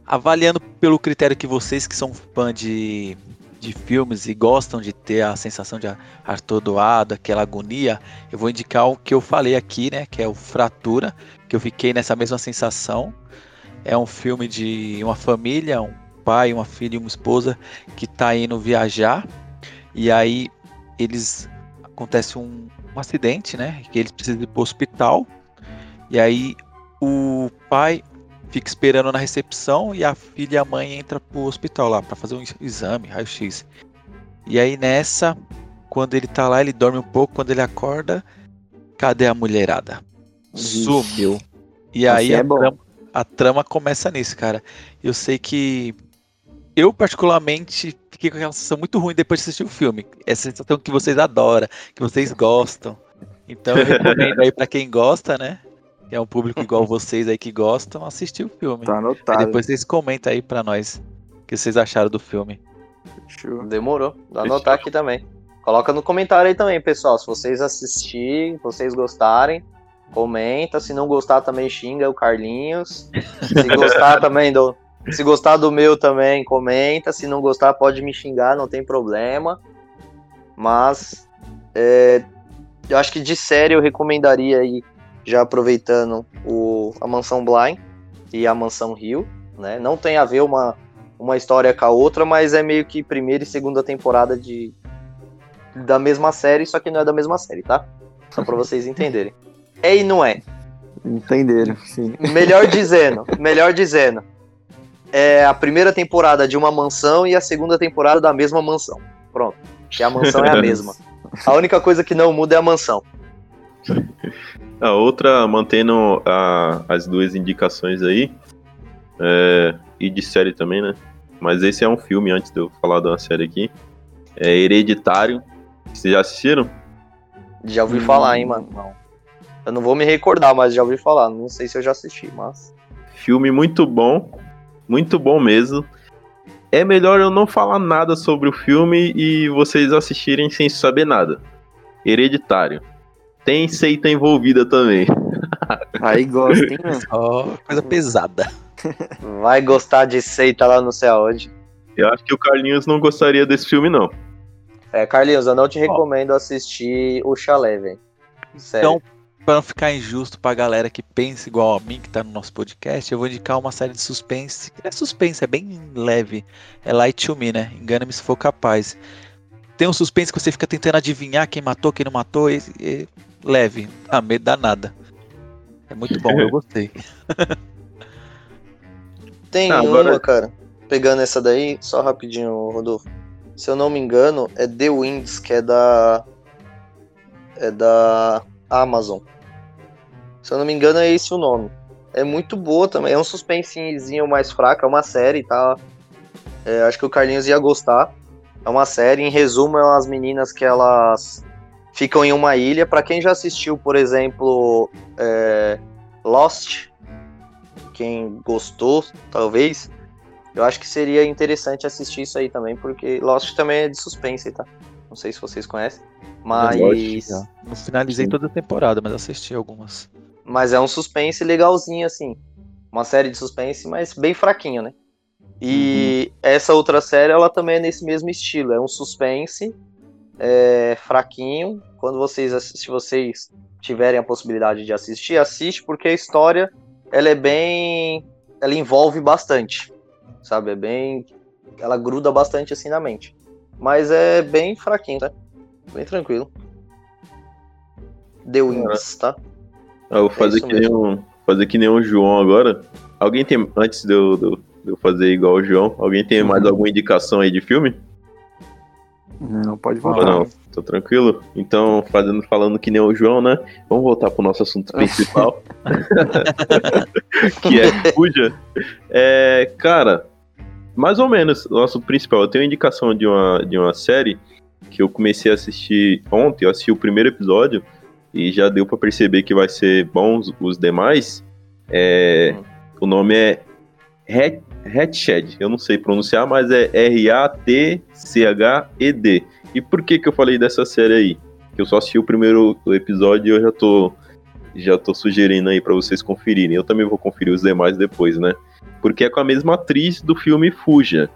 Avaliando pelo critério que vocês que são fã de, de filmes e gostam de ter a sensação de atordoado, aquela agonia, eu vou indicar o que eu falei aqui, né? Que é o Fratura, que eu fiquei nessa mesma sensação. É um filme de uma família, um pai, uma filha e uma esposa que tá indo viajar. E aí eles acontece um, um acidente, né? Que eles precisam ir pro hospital. E aí o pai fica esperando na recepção e a filha e a mãe entram pro hospital lá para fazer um exame, raio-x. E aí nessa, quando ele tá lá, ele dorme um pouco, quando ele acorda, cadê a mulherada? Sumiu. E aí é a, trama, a trama começa nisso, cara. Eu sei que eu particularmente fiquei com aquela sensação muito ruim depois de assistir o filme. Essa sensação que vocês adoram, que vocês gostam. Então eu recomendo aí para quem gosta, né? Que é um público igual vocês aí que gostam, assistir o filme. Tá Aí anotado. depois vocês comentam aí pra nós o que vocês acharam do filme. Demorou. Vou anotar aqui também. Coloca no comentário aí também, pessoal. Se vocês assistirem, se vocês gostarem, comenta. Se não gostar, também xinga o Carlinhos. Se gostar [LAUGHS] também do. Se gostar do meu também, comenta. Se não gostar, pode me xingar, não tem problema. Mas é, eu acho que de série eu recomendaria aí, já aproveitando o, a Mansão Blind e a Mansão Rio, né? Não tem a ver uma, uma história com a outra, mas é meio que primeira e segunda temporada de da mesma série, só que não é da mesma série, tá? Só pra vocês [LAUGHS] entenderem. É e não é. Entenderam, sim. Melhor [LAUGHS] dizendo, melhor dizendo. É a primeira temporada de uma mansão e a segunda temporada da mesma mansão. Pronto. Que a mansão é a [LAUGHS] mesma. A única coisa que não muda é a mansão. A [LAUGHS] outra, mantendo a- as duas indicações aí, é, e de série também, né? Mas esse é um filme, antes de eu falar de uma série aqui. É Hereditário. Vocês já assistiram? Já ouvi falar, hein, mano. Não. Eu não vou me recordar, mas já ouvi falar. Não sei se eu já assisti, mas. Filme muito bom, muito bom mesmo. É melhor eu não falar nada sobre o filme e vocês assistirem sem saber nada. Hereditário. Tem seita envolvida também. [LAUGHS] Aí gosta, hein, mano? Ó, coisa pesada. [LAUGHS] Vai gostar de seita lá no céu onde. Eu acho que o Carlinhos não gostaria desse filme, não. É, Carlinhos, eu não te recomendo assistir o Chalé, velho. Sério. Então, pra não ficar injusto pra galera que pensa igual a mim, que tá no nosso podcast, eu vou indicar uma série de suspense. É suspense, é bem leve. É Light to Me, né? Engana-me se for capaz. Tem um suspense que você fica tentando adivinhar quem matou, quem não matou, e, e leve. Dá medo, dá nada. É muito bom, eu gostei. [LAUGHS] Tem Ah, uma, agora- cara. Pegando essa daí, só rapidinho, Rodolfo. Se eu não me engano, é The Winds, que é da. É da Amazon. Se eu não me engano, é esse o nome. É muito boa também. É um suspensezinho mais fraco, é uma série, tá? É, acho que o Carlinhos ia gostar. É uma série, em resumo, é umas meninas que elas ficam em uma ilha. Pra quem já assistiu, por exemplo, é, Lost, quem gostou, talvez, eu acho que seria interessante assistir isso aí também, porque Lost também é de suspense, tá? Não sei se vocês conhecem, mas. Não finalizei toda a temporada, mas assisti algumas. Mas é um suspense legalzinho, assim. Uma série de suspense, mas bem fraquinho, né? E essa outra série, ela também é nesse mesmo estilo. É um suspense é, fraquinho. Quando vocês, se vocês tiverem a possibilidade de assistir, assiste, porque a história, ela é bem... Ela envolve bastante, sabe? É bem... Ela gruda bastante, assim, na mente. Mas é bem fraquinho, tá? Bem tranquilo. The Wings, tá? Eu vou fazer, isso que nem um, fazer que nem o João agora. Alguém tem, antes de eu, de eu- fazer igual o João, alguém tem mais alguma indicação aí de filme? Não, pode voltar. não? Tô tranquilo? Então, fazendo, falando que nem o João, né? Vamos voltar pro nosso assunto [LAUGHS] principal. [LAUGHS] que é Fuja. É, cara, mais ou menos, nosso principal. Eu tenho indicação de uma, de uma série que eu comecei a assistir ontem. Eu assisti o primeiro episódio e já deu pra perceber que vai ser bons os demais. É, o nome é Hat- Hatched. Eu não sei pronunciar, mas é R-A-T-C-H-E-D. E por que que eu falei dessa série aí? Que eu só assisti o primeiro episódio e eu já tô já tô sugerindo aí pra vocês conferirem. Eu também vou conferir os demais depois, né? Porque é com a mesma atriz do filme Fuja.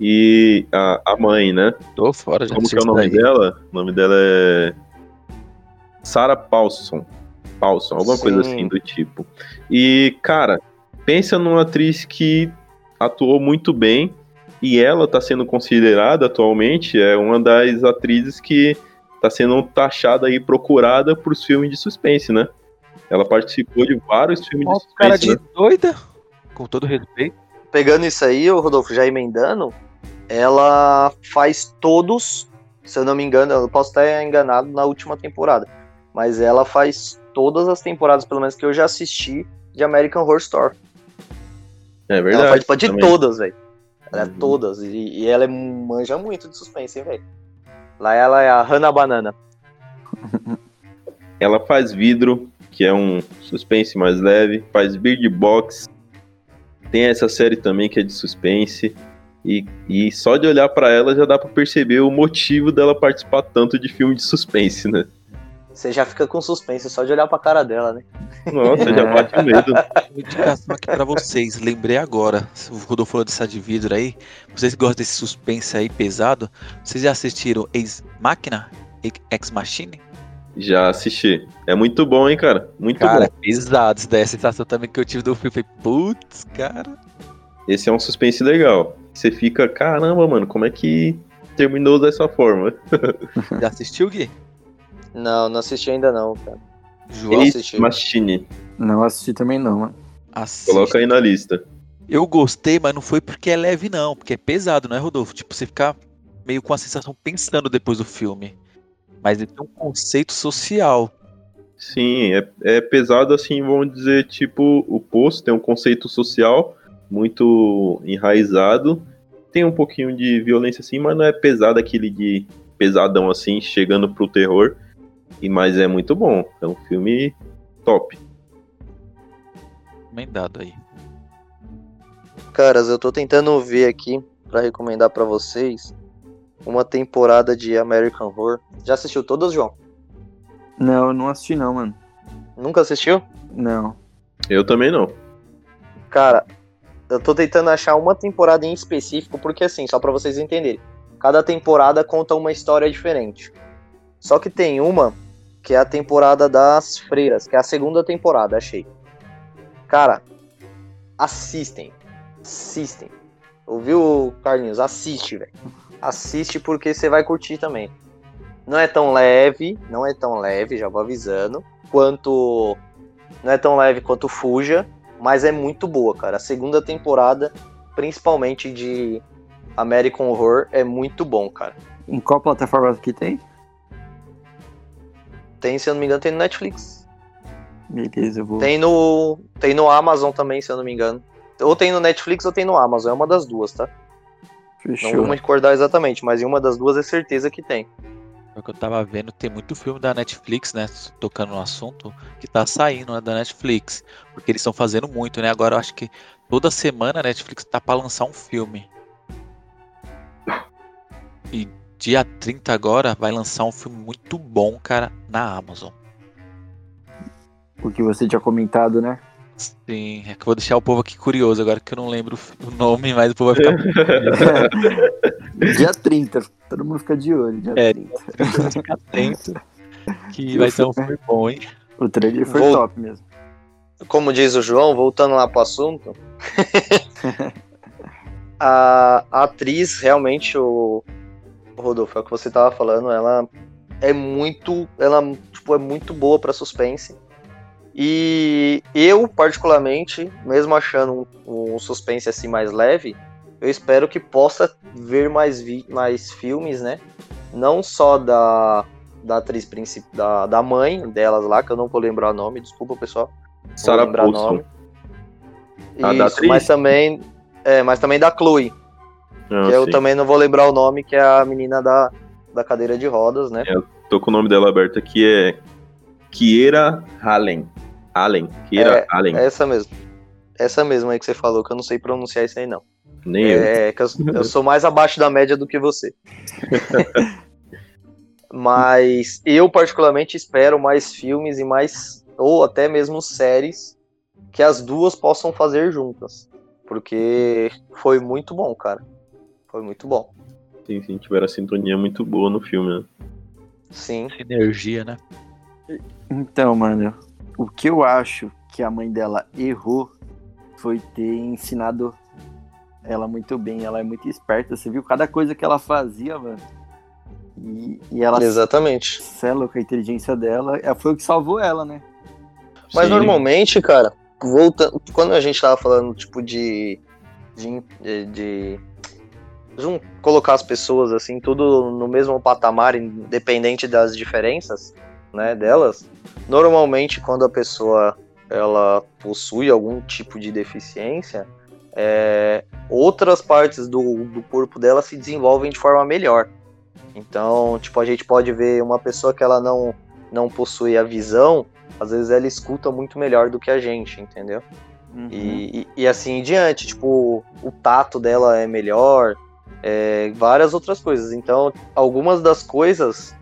E a, a mãe, né? Tô fora, já Como que é o nome daí. dela? O nome dela é Sarah Paulson. falso, alguma Sim. coisa assim do tipo. E, cara, pensa numa atriz que atuou muito bem e ela tá sendo considerada atualmente é uma das atrizes que tá sendo taxada e procurada por filmes de suspense, né? Ela participou de vários filmes Ó, de cara suspense, de né? doida, com todo respeito. Pegando isso aí, o Rodolfo, já emendando, ela faz todos, se eu não me engano, eu posso estar enganado na última temporada, mas ela faz todas as temporadas, pelo menos que eu já assisti, de American Horror Story. É verdade. ela participa de também. todas, velho. Ela é Uhum. todas. E, e ela é, manja muito de suspense, hein, velho. Lá ela é a Hannah Banana. Ela faz vidro, que é um suspense mais leve, faz Bird Box. Tem essa série também que é de suspense. E, e só de olhar pra ela já dá pra perceber o motivo dela participar tanto de filme de suspense, né? Você já fica com suspense só de olhar pra cara dela, né? Nossa, já É. bate medo. Uma indicação aqui pra vocês. Lembrei agora. O Rodolfo falou dessa de vidro aí. Vocês gostam desse suspense aí pesado. Vocês já assistiram Ex Machina? Ex Machine? Já assisti. É muito bom, hein, cara? Muito Cara, bom. pesado. Isso daí é a sensação também que eu tive do filme. Falei, putz, cara. Esse é um suspense legal. Você fica, caramba, mano, como é que terminou dessa forma? [LAUGHS] Já assistiu, Gui? Não, não assisti ainda não, cara. João? Ace assisti. Machine. Não assisti também não, mano. Assiste. Coloca aí na lista. Eu gostei, mas não foi porque é leve, não. Porque é pesado, não é, Rodolfo? Tipo, você ficar meio com a sensação pensando depois do filme. Mas ele tem um conceito social. Sim, é, é pesado assim, vamos dizer, tipo, o poço tem um conceito social muito enraizado. Tem um pouquinho de violência assim, mas não é pesado aquele de pesadão assim, chegando pro terror. E mas é muito bom. É um filme top. Emendado aí. Caras, eu tô tentando ver aqui pra recomendar pra vocês uma temporada de American Horror. Já assistiu todas, João? Não, eu não assisti não, mano. Nunca assistiu? Não. Eu também não. Cara, eu tô tentando achar uma temporada em específico, porque assim, só pra vocês entenderem, cada temporada conta uma história diferente. Só que tem uma que é a temporada das freiras, que é a segunda temporada, achei. Cara, assistem. Assistem. Ouviu, Carlinhos? Assiste, velho. Assiste porque você vai curtir também. Não é tão leve, não é tão leve, já vou avisando, quanto não é tão leve quanto Fuja, mas é muito boa, cara. A segunda temporada, principalmente de American Horror, é muito bom, cara. Em qual plataforma que tem? Tem, se eu não me engano, tem no Netflix. Beleza, eu vou. Tem no, tem no Amazon também, se eu não me engano. Ou tem no Netflix ou tem no Amazon, é uma das duas, tá? Não Fechou. vou me recordar exatamente, mas em uma das duas é certeza que tem. É o que eu tava vendo, tem muito filme da Netflix, né? Tocando no assunto, que tá saindo né, da Netflix. Porque eles estão fazendo muito, né? Agora eu acho que toda semana a Netflix tá pra lançar um filme. E dia 30 agora vai lançar um filme muito bom, cara, na Amazon. O que você tinha comentado, né? Sim, é que eu vou deixar o povo aqui curioso agora que eu não lembro o nome, mas o povo vai ficar [LAUGHS] [LAUGHS] dia 30. Todo mundo fica de olho, dia É. 30. ficar atento. Que vai ser um filme bom, hein? O trailer foi Vou- top mesmo. Como diz o João, voltando lá pro assunto, a, [LAUGHS] a atriz, realmente, o Rodolfo, é o que você tava falando, ela é muito, ela, tipo, é muito boa pra suspense. E eu, particularmente, mesmo achando um, um suspense assim mais leve, eu espero que possa ver mais, vi mais filmes, né? Não só da, da atriz principal, da, da mãe delas lá, que eu não vou lembrar o nome, desculpa pessoal. Vou Sarah lembrar o nome. Isso, mas também, é, mas também da Chloe, Não, que eu sim. também não vou lembrar o nome, que é a menina da, da cadeira de rodas, né? Tô com o nome dela aberto aqui, é Kiera Allen. Allen. Kiera Allen. É essa mesmo. Essa mesmo aí que você falou, que eu não sei pronunciar isso aí não. Nem eu. É, que eu, eu sou mais abaixo da média do que você. [LAUGHS] Mas eu particularmente espero mais filmes e mais ou até mesmo séries que as duas possam fazer juntas, porque foi muito bom, cara. Foi muito bom. Sim, sim, tiveram a sintonia muito boa no filme, né? Sim. Sinergia, né? Então, mano, o que eu acho que a mãe dela errou foi ter ensinado ela muito bem. Ela é muito esperta. Você viu cada coisa que ela fazia, mano. E, e ela. Exatamente. Cela com a inteligência dela. é, Foi o que salvou ela, né? Mas Sim. normalmente, cara, voltando. Quando a gente tava falando, tipo, de. de, de, jun- colocar as pessoas assim, tudo no mesmo patamar, independente das diferenças, né, delas. Normalmente, quando a pessoa ela possui algum tipo de deficiência, é, outras partes do, do corpo dela se desenvolvem de forma melhor. Então, tipo, a gente pode ver uma pessoa que ela não, não possui a visão, às vezes ela escuta muito melhor do que a gente, entendeu? Uhum. E, e, e assim em diante, tipo, o tato dela é melhor, é, várias outras coisas. Então, algumas das coisas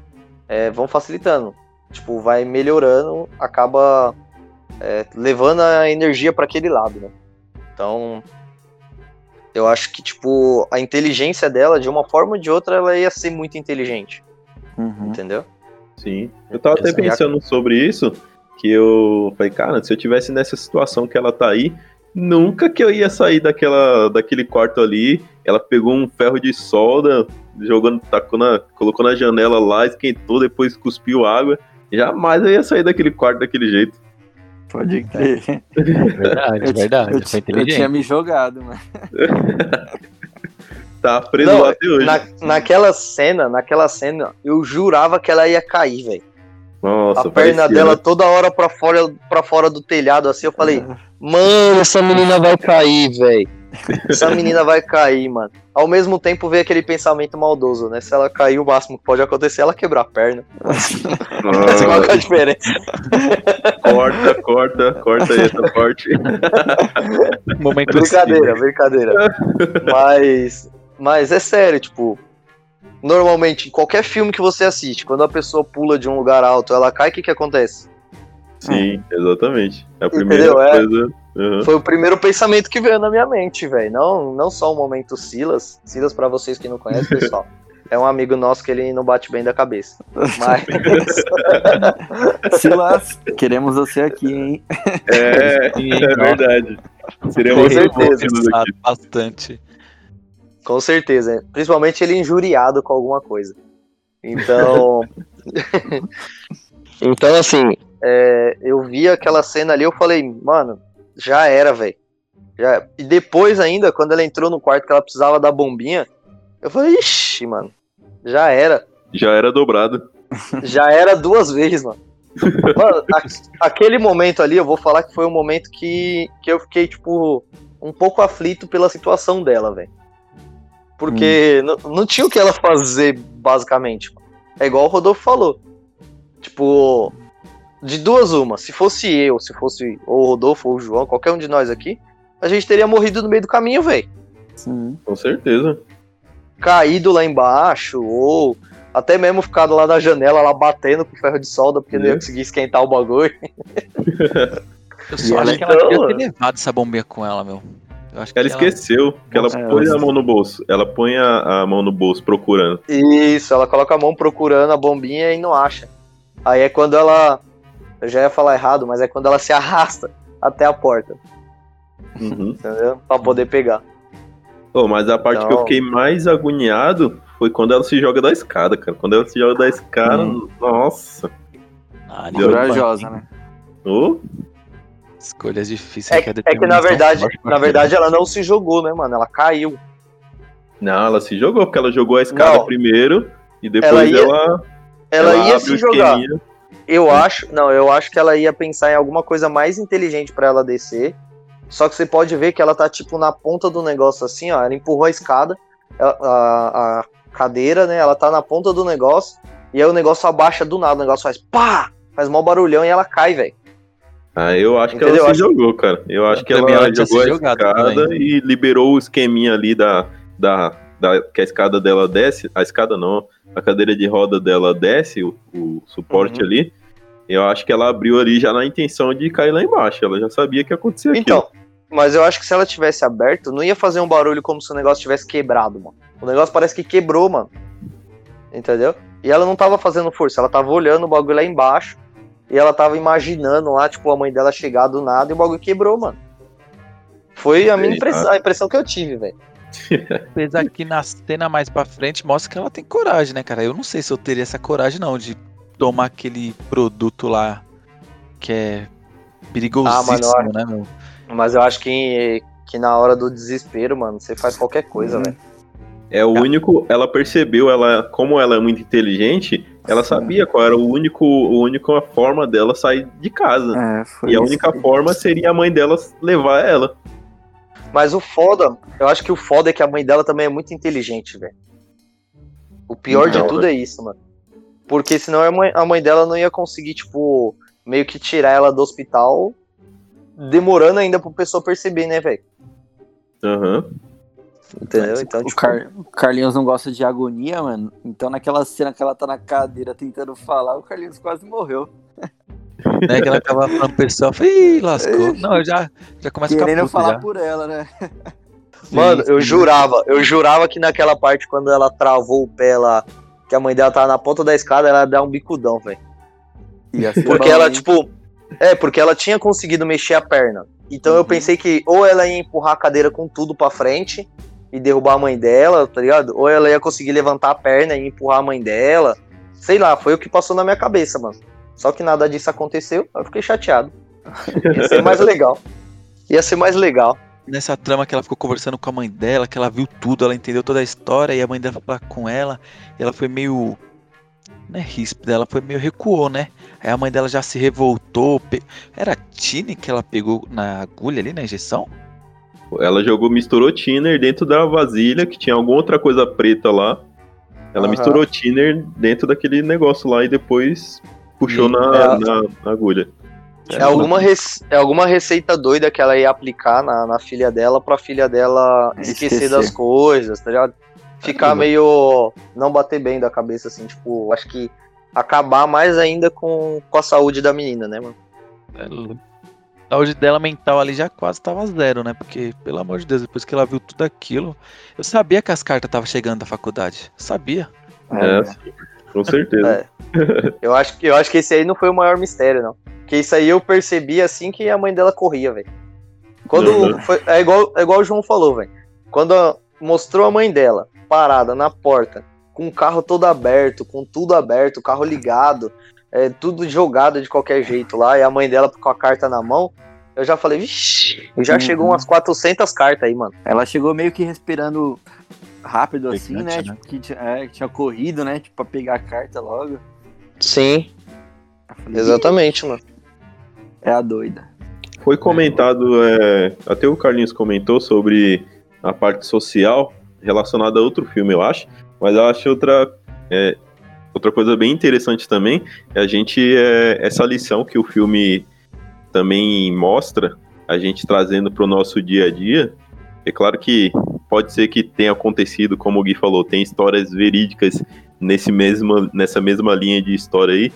é, vão facilitando. Tipo, vai melhorando, acaba é, levando a energia para aquele lado, né? Então, eu acho que, tipo, a inteligência dela, de uma forma ou de outra, ela ia ser muito inteligente, Uhum. entendeu? Sim. Eu tava até Exato. pensando sobre isso, que eu falei, cara, se eu tivesse nessa situação que ela tá aí, nunca que eu ia sair daquela, daquele quarto ali. Ela pegou um ferro de solda, jogando, tacou na, colocou na janela lá, esquentou, depois cuspiu água. Jamais eu ia sair daquele quarto daquele jeito. Pode crer. Verdade, Eu, verdade. eu, foi eu tinha me jogado, mano. [LAUGHS] Tá preso Não, lá até hoje. Na, naquela cena, naquela cena, eu jurava que ela ia cair, velho. Nossa, a perna parecia, dela né? toda hora pra fora, pra fora do telhado, assim, eu falei, mano, essa menina vai cair, velho. [LAUGHS] Essa menina vai cair, mano. Ao mesmo tempo veio aquele pensamento maldoso, né? Se ela cair, o máximo que pode acontecer é ela quebrar a perna. Essa qual que é a diferença? corta, corta, corta aí essa parte. Momento Brincadeira, brincadeira. Mas, mas é sério, tipo, normalmente, em qualquer filme que você assiste, quando a pessoa pula de um lugar alto, ela cai, o que que acontece? Sim, exatamente. É a primeira Entendeu? É. coisa. Uhum. Foi o primeiro pensamento que veio na minha mente, velho. Não, não só o momento Silas. Silas, pra vocês que não conhecem, pessoal. [LAUGHS] É um amigo nosso que ele não bate bem da cabeça. Mas. [LAUGHS] Silas, queremos você aqui, hein? É, [LAUGHS] Sim, é nossa. verdade. Seria Com certeza. bastante. Com certeza. Principalmente ele injuriado com alguma coisa. Então. [LAUGHS] então, assim, é, eu vi aquela cena ali, eu falei, mano, já era, velho. Já... E depois ainda, quando ela entrou no quarto que ela precisava da bombinha, eu falei, ixi, mano, já era. Já era dobrado. Já era duas vezes, mano. Mano, a- aquele momento ali, eu vou falar que foi um momento que, que eu fiquei, tipo, um pouco aflito pela situação dela, velho. Porque não, não tinha o que ela fazer, basicamente. É igual o Rodolfo falou. Tipo, de duas uma. Se fosse eu, se fosse ou o Rodolfo ou o João, qualquer um de nós aqui, a gente teria morrido no meio do caminho, velho. Sim. Com certeza. Caído lá embaixo, ou até mesmo ficado lá na janela, lá batendo com ferro de solda, porque não ia É. conseguir esquentar o bagulho. [LAUGHS] Eu só acho que ela Então, devia ter mano. levado essa bombinha com ela, meu. Eu acho que Ela esqueceu que ela É, põe ela- a mão no bolso. Ela põe a, a mão no bolso procurando. Isso, ela coloca a mão procurando a bombinha e não acha. Aí é quando ela. Eu já ia falar errado, mas é quando ela se [LAUGHS] arrasta até a porta, Uhum. entendeu? Pra poder pegar. Pô, mas a parte que eu Então- fiquei mais agoniado foi quando ela se joga da escada, cara. Quando ela se joga da escada, Hum. nossa. Ah, Corajosa, né? Ô, Escolhas difíceis. É, que a é que na verdade, na verdade ela não se jogou, né, mano? Ela caiu. Não, ela se jogou, porque ela jogou a escada Não. primeiro e depois Ela ela. ia- ela, Ela, ia se jogar. Eu acho, não, eu acho que ela ia pensar em alguma coisa mais inteligente pra ela descer. Só que você pode ver que ela tá tipo na ponta do negócio assim, ó. Ela empurrou a escada, ela- a, a cadeira, né? Ela tá na ponta do negócio e aí o negócio abaixa do nada, o negócio faz pá, faz mó barulhão e ela cai, velho. Ah, eu acho que Entendeu? ela Eu se jogou, cara. Eu acho que ela ela jogou a escada e liberou o esqueminha ali da, da, da. Que a escada dela desce. A escada não, a cadeira de roda dela desce, o, o suporte Uhum. ali. Eu acho que ela abriu ali já na intenção de cair lá embaixo. Ela já sabia que ia acontecer aquilo. Então, mas eu acho que se ela tivesse aberto, não ia fazer um barulho como se o negócio tivesse quebrado, mano. O negócio parece que quebrou, mano. Entendeu? E ela não tava fazendo força, ela tava olhando o bagulho lá embaixo. E ela tava imaginando lá, tipo, a mãe dela chegar do nada e o bagulho quebrou, mano. Foi a minha impressão, a impressão que eu tive, velho. [LAUGHS] Apesar que na cena mais pra frente mostra que ela tem coragem, né, cara? Eu não sei se eu teria essa coragem, não, de tomar aquele produto lá que é perigosíssimo, Ah, mano, né, meu? Mas eu acho que, que na hora do desespero, mano, você faz qualquer coisa, Uhum. velho. É o único, ela percebeu, ela, como ela é muito inteligente, ela sabia qual era o único, o única forma dela sair de casa. É, foi E a isso. única forma seria a mãe dela levar ela. Mas o foda, eu acho que o foda é que a mãe dela também é muito inteligente, velho. O pior de Então, tudo é isso, mano. Porque senão a mãe, a mãe dela não ia conseguir, tipo, meio que tirar ela do hospital, demorando ainda pro pessoa perceber, né, velho? Aham. Entendeu? Então, o, tipo, Car- o Carlinhos não gosta de agonia, mano. Então naquela cena que ela tá na cadeira tentando falar, o Carlinhos quase morreu. [LAUGHS] né que ela tava falando pro pessoal, falei, ih, lascou. [LAUGHS] Não, eu já, já começo a Querendo falar já. por ela, né? Mano, eu jurava, eu jurava que naquela parte, quando ela travou o pé lá, que a mãe dela tava na ponta da escada, ela ia dar um bicudão, velho. Porque ela, tipo. É, porque ela tinha conseguido mexer a perna. Então eu Uhum. pensei que ou ela ia empurrar a cadeira com tudo pra frente e derrubar a mãe dela, tá ligado? Ou ela ia conseguir levantar a perna e empurrar a mãe dela. Sei lá, foi o que passou na minha cabeça, mano. Só que nada disso aconteceu, eu fiquei chateado. Ia ser mais legal. Ia ser mais legal. Nessa trama que ela ficou conversando com a mãe dela, que ela viu tudo, ela entendeu toda a história, e a mãe dela foi com ela, ela foi meio. Não é ríspida, ela foi meio recuou, né? Aí a mãe dela já se revoltou. pe- Era Tine que ela pegou na agulha ali, na injeção? Ela jogou, misturou thinner dentro da vasilha, que tinha alguma outra coisa preta lá. Ela Aham. misturou thinner dentro daquele negócio lá e depois puxou E- na, é. na- na agulha. É alguma, rece- é alguma receita doida que ela ia aplicar na, na filha dela pra filha dela esquecer, Esquecer. das coisas, tá ligado? Ficar Caramba. meio. não bater bem da cabeça, assim, tipo, acho que acabar mais ainda com, com a saúde da menina, né, mano? A saúde dela mental ali já quase tava zero, né? Porque, pelo amor de Deus, depois que ela viu tudo aquilo. Eu sabia que as cartas estavam chegando da faculdade. Sabia. É, sim, com certeza. É. Eu acho, que- eu acho que esse aí não foi o maior mistério, não. Porque isso aí eu percebi assim que a mãe dela corria, velho. Quando. Uhum. foi- é, igual, é igual o João falou, velho. Quando a- mostrou a mãe dela parada na porta, com o carro todo aberto, com tudo aberto, o carro ligado, é, tudo jogado de qualquer jeito lá, e a mãe dela com a carta na mão, eu já falei, vixi, já Uhum. chegou umas 400 cartas aí, mano. Ela chegou meio que respirando rápido assim, Pegante, né? né? Tipo, que tinha, é, que tinha corrido, né? Tipo, pra pegar a carta logo. Sim, falei, exatamente, mano. É a doida. Foi comentado, é, até o Carlinhos comentou sobre a parte social relacionada a outro filme, eu acho. Mas eu acho outra, é, outra coisa bem interessante também é a gente é, essa lição que o filme também mostra, a gente trazendo para o nosso dia a dia. É claro que pode ser que tenha acontecido, como o Gui falou, tem histórias verídicas nesse mesmo, nessa mesma linha de história aí,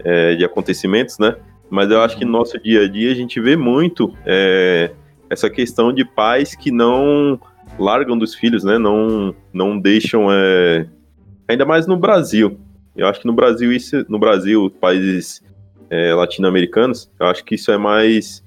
é, de acontecimentos, né? Mas eu acho que no nosso dia a dia a gente vê muito é, essa questão de pais que não largam dos filhos, né? Não, não deixam. é, ainda mais no Brasil. Eu acho que no Brasil, isso, no Brasil, países é, latino-americanos, eu acho que isso é mais.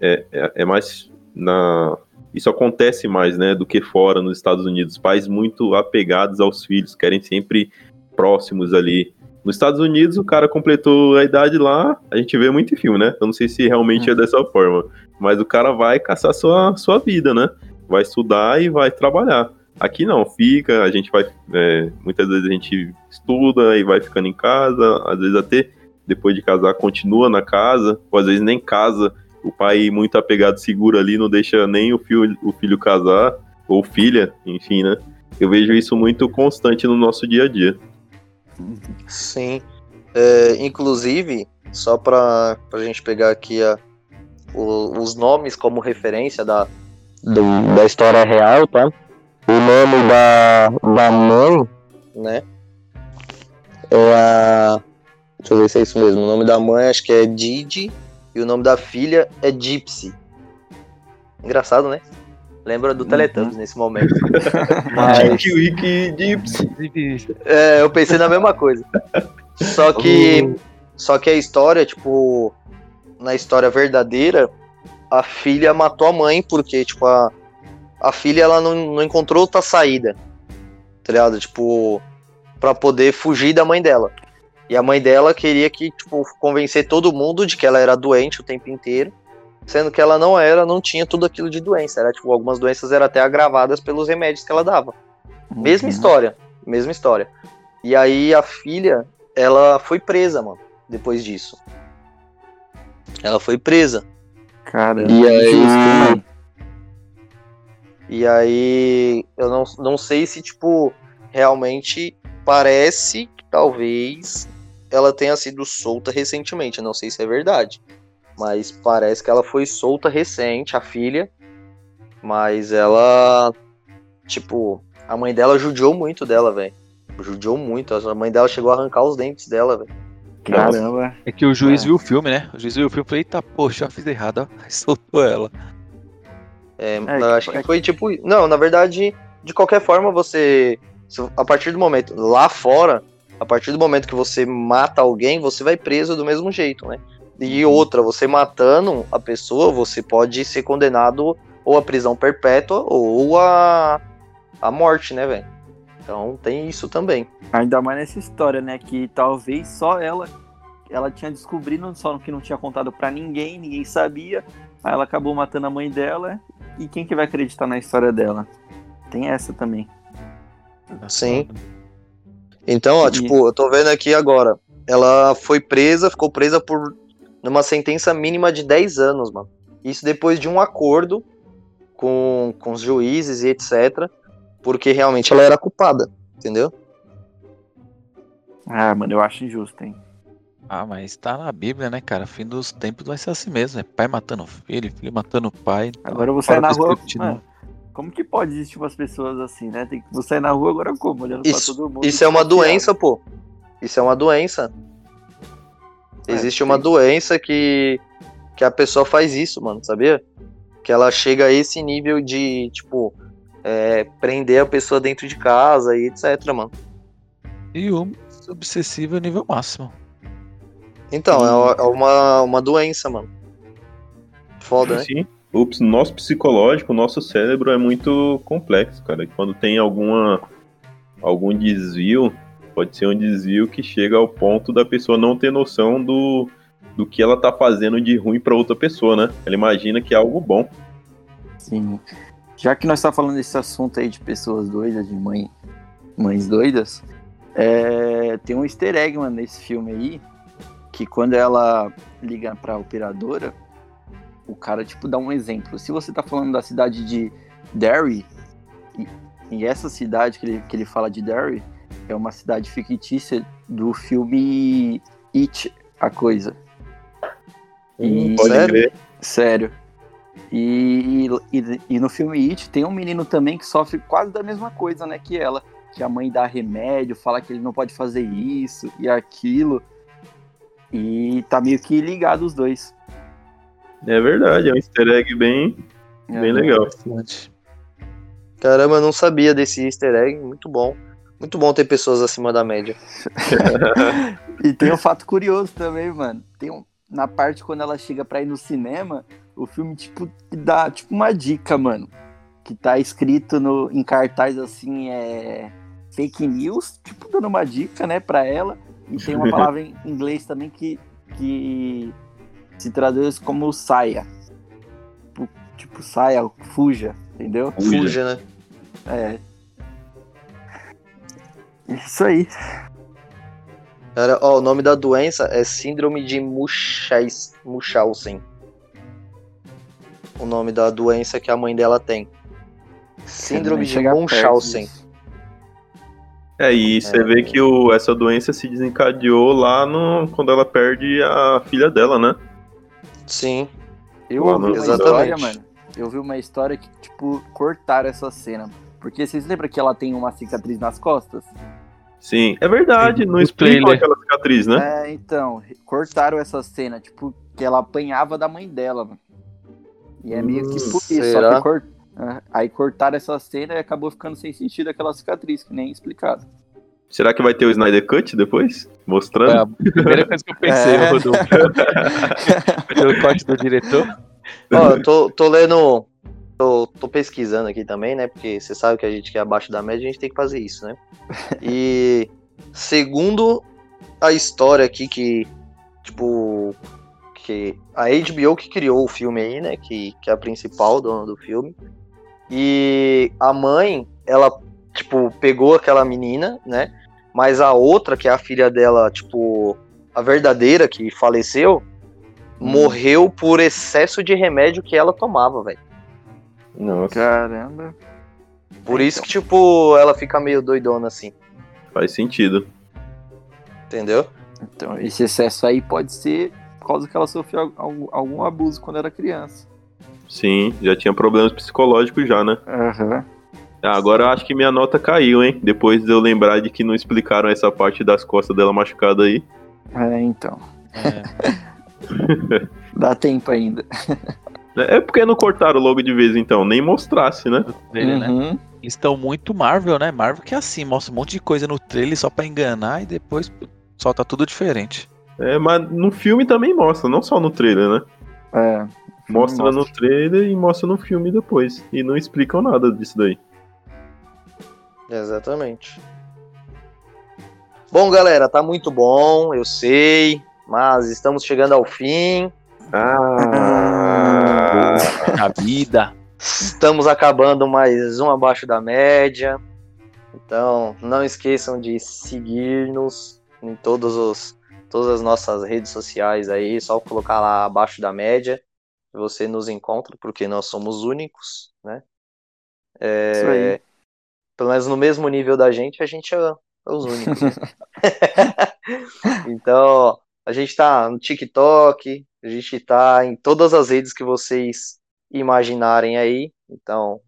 É, é- é mais na. Isso acontece mais, né, do que fora nos Estados Unidos. Pais muito apegados aos filhos, querem sempre próximos ali. Nos Estados Unidos, o cara completou a idade lá, a gente vê muito em filme, né? Eu não sei se realmente é dessa forma, mas o cara vai caçar sua, sua vida, né? Vai estudar e vai trabalhar. Aqui não, fica, a gente vai. é, muitas vezes a gente estuda e vai ficando em casa, às vezes até depois de casar continua na casa, ou às vezes nem casa, o pai muito apegado segura ali, não deixa nem o filho, o filho casar, ou filha, enfim, né? Eu vejo isso muito constante no nosso dia a dia. Sim. É, inclusive, só pra, pra gente pegar aqui a, o- os nomes como referência da, do- da história real, tá? O nome da, da mãe, né? É a. Deixa eu ver se é isso mesmo. O nome da mãe acho que é Didi e o nome da filha é Gypsy. Engraçado, né? Lembra do Teletubbies nesse momento. [LAUGHS] Mas, Wiki Gypsy. É, eu pensei na mesma coisa. Só que. Só que a história, tipo, na história verdadeira, a filha matou a mãe porque, tipo, a, a filha ela não, não encontrou outra saída. Tá ligado? Tipo, pra poder fugir da mãe dela. E a mãe dela queria que, tipo, convencer todo mundo de que ela era doente o tempo inteiro. Sendo que ela não era, não tinha tudo aquilo de doença. Era, tipo, algumas doenças eram até agravadas pelos remédios que ela dava. Uhum. Mesma história, mesma história. E aí a filha, ela foi presa, mano, depois disso. Ela foi presa. Caramba. E aí- justo, mano. E aí eu não, não sei se, tipo, realmente parece que talvez ela tenha sido solta recentemente. Eu não sei se é verdade. Mas parece que ela foi solta recente, a filha. Mas ela, tipo, a mãe dela judiou muito dela, velho. Judiou muito. A mãe dela chegou a arrancar os dentes dela, velho. Caramba. É que o juiz É. viu o filme, né? O juiz viu o filme e falou, eita, poxa, já fiz errado, ó. [LAUGHS] Aí soltou ela. É, É, eu acho que- que foi tipo. Não, na verdade, de qualquer forma, você. A partir do momento. Lá fora, a partir do momento que você mata alguém, você vai preso do mesmo jeito, né? E outra, você matando a pessoa, você pode ser condenado ou a prisão perpétua ou a, a morte, né, velho? Então tem isso também. Ainda mais nessa história, né? Que talvez só ela. Ela tinha descobrido só que não tinha contado pra ninguém, ninguém sabia. Aí ela acabou matando a mãe dela. E quem que vai acreditar na história dela? Tem essa também. Sim. Então, ó, E- tipo, eu tô vendo aqui agora. Ela foi presa, ficou presa por numa sentença mínima de 10 anos, mano. Isso depois de um acordo com, com os juízes e etc. Porque realmente ela era culpada, entendeu? Ah, mano, eu acho injusto, hein? Ah, mas tá na Bíblia, né, cara? Fim dos tempos vai ser assim mesmo. É pai matando filho, filho matando pai. Então, Agora você fora sai na rua. Mano, como que pode existir umas pessoas assim, né? Tem que você sair na rua agora como? Olhando pra Isso, todo mundo. isso é uma doença, pô. Isso é uma doença. É, Existe uma doença que, que a pessoa faz isso, mano, sabia? Que ela chega a esse nível de, tipo, é, prender a pessoa dentro de casa e etc, mano. E o obsessivo é nível máximo. Então, é uma- é uma, uma doença, mano. Foda, né? Sim. O nosso psicológico, o nosso cérebro é muito complexo, cara. Quando tem alguma algum desvio, pode ser um desvio que chega ao ponto da pessoa não ter noção do, do que ela tá fazendo de ruim pra outra pessoa, né? Ela imagina que é algo bom. Sim. Já que nós estamos falando desse assunto aí de pessoas doidas, de mãe, mães doidas, é, tem um easter egg, mano, nesse filme aí, que quando ela liga pra operadora, o cara, tipo, dá um exemplo. Se você tá falando da cidade de Derry, e, e essa cidade que ele, que ele fala de Derry é uma cidade fictícia do filme It, a coisa. E- Pode Sério? crer. Sério. E, e, e no filme It tem um menino também que sofre quase da mesma coisa, né, que ela. Que a mãe dá remédio, fala que ele não pode fazer isso e aquilo. E tá meio que ligado os dois. É verdade, é um easter egg bem, bem legal. Caramba, eu não sabia desse easter egg. Muito bom. Muito bom ter pessoas acima da média. [LAUGHS] E tem um fato curioso também, mano. Tem um, na parte quando ela chega pra ir no cinema, o filme, tipo, dá tipo uma dica, mano. Que tá escrito no, em cartaz assim, é. Fake news, tipo, dando uma dica, né, pra ela. E tem uma palavra em inglês também que, que se traduz como saia. Tipo, tipo, saia, fuja, entendeu? Fuja. Fuja, né? É. Isso aí. Cara, ó, o nome da doença é Síndrome de Munchausen. O nome da doença que a mãe dela tem. Síndrome de Munchausen. É, e você vê que o, essa doença se desencadeou lá no, quando ela perde a filha dela, né? Sim. Eu Lá ouvi no- uma Exatamente. história, mano. Eu vi uma história que, tipo, cortaram essa cena. Porque vocês lembram que ela tem uma cicatriz nas costas? Sim, é verdade, não No explicam trailer. aquela cicatriz, né? É, então, cortaram essa cena, tipo, que ela apanhava da mãe dela, mano. E é meio que por isso, só que aí cortaram essa cena e acabou ficando sem sentido aquela cicatriz, que nem explicado. Será que vai ter o Snyder Cut depois? Mostrando? Foi a primeira coisa que eu pensei, É. Rodolfo. Pelo corte do diretor. Ó, eu tô, tô lendo. Tô, tô pesquisando aqui também, né? Porque você sabe que a gente que é abaixo da média, a gente tem que fazer isso, né? E segundo a história aqui que, tipo, que a HBO que criou o filme aí, né? Que, que é a principal dona do filme. E a mãe, ela, tipo, pegou aquela menina, né? Mas a outra, que é a filha dela, tipo, a verdadeira que faleceu, morreu por excesso de remédio que ela tomava, velho. Nossa, Caramba. Por isso que, tipo, ela fica meio doidona assim, faz sentido. entendeu? Então, esse excesso aí pode ser por causa que ela sofreu algum, algum abuso quando era criança. Sim, já tinha problemas psicológicos já, né? Aham. Ah, agora eu acho que minha nota caiu, hein? Depois de eu lembrar de que não explicaram essa parte das costas dela machucada aí. É, então. É. [LAUGHS] Dá tempo ainda. É porque não cortaram logo de vez, então. Nem mostrasse, né? Dele, né? Uhum. Eles estão muito Marvel, né? Marvel que é assim, mostra um monte de coisa no trailer só pra enganar e depois solta tudo diferente. É, mas no filme também mostra, não só no trailer, né? É. Mostra no trailer e mostra no filme depois. E não explicam nada disso daí. Exatamente. Bom, galera, tá muito bom, eu sei, mas estamos chegando ao fim. Ah! [LAUGHS] A vida. Estamos acabando mais um abaixo da média. Então, não esqueçam de seguir-nos em todos os, todas as nossas redes sociais aí. Só colocar lá abaixo da média. Você nos encontra, porque nós somos únicos, né? É, Isso aí. Pelo menos no mesmo nível da gente, a gente é, é os únicos. né? [LAUGHS] [LAUGHS] então, a gente tá no TikTok, a gente tá em todas as redes que vocês imaginarem aí. Então,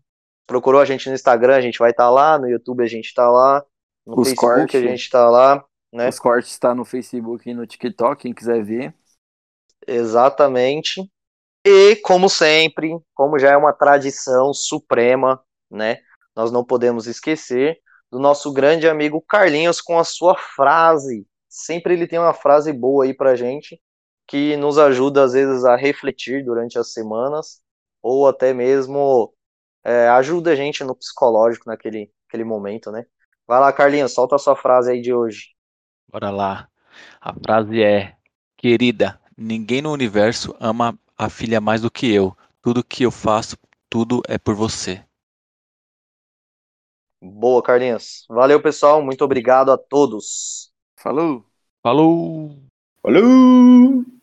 procurou a gente no Instagram, a gente vai estar lá, no YouTube a gente tá lá, no Os Facebook cortes. a gente tá lá, né? Os cortes tá no Facebook e no TikTok, quem quiser ver. Exatamente. E, como sempre, como já é uma tradição suprema, né? Nós não podemos esquecer do nosso grande amigo Carlinhos com a sua frase. Sempre ele tem uma frase boa aí pra gente, que nos ajuda às vezes a refletir durante as semanas, ou até mesmo é, ajuda a gente no psicológico naquele aquele momento, né? Vai lá, Carlinhos, solta a sua frase aí de hoje. Bora lá. A frase é: Querida, ninguém no universo ama a filha mais do que eu. Tudo que eu faço, tudo é por você. Boa, Carlinhos. Valeu, pessoal. Muito obrigado a todos. Falou! Falou! Falou!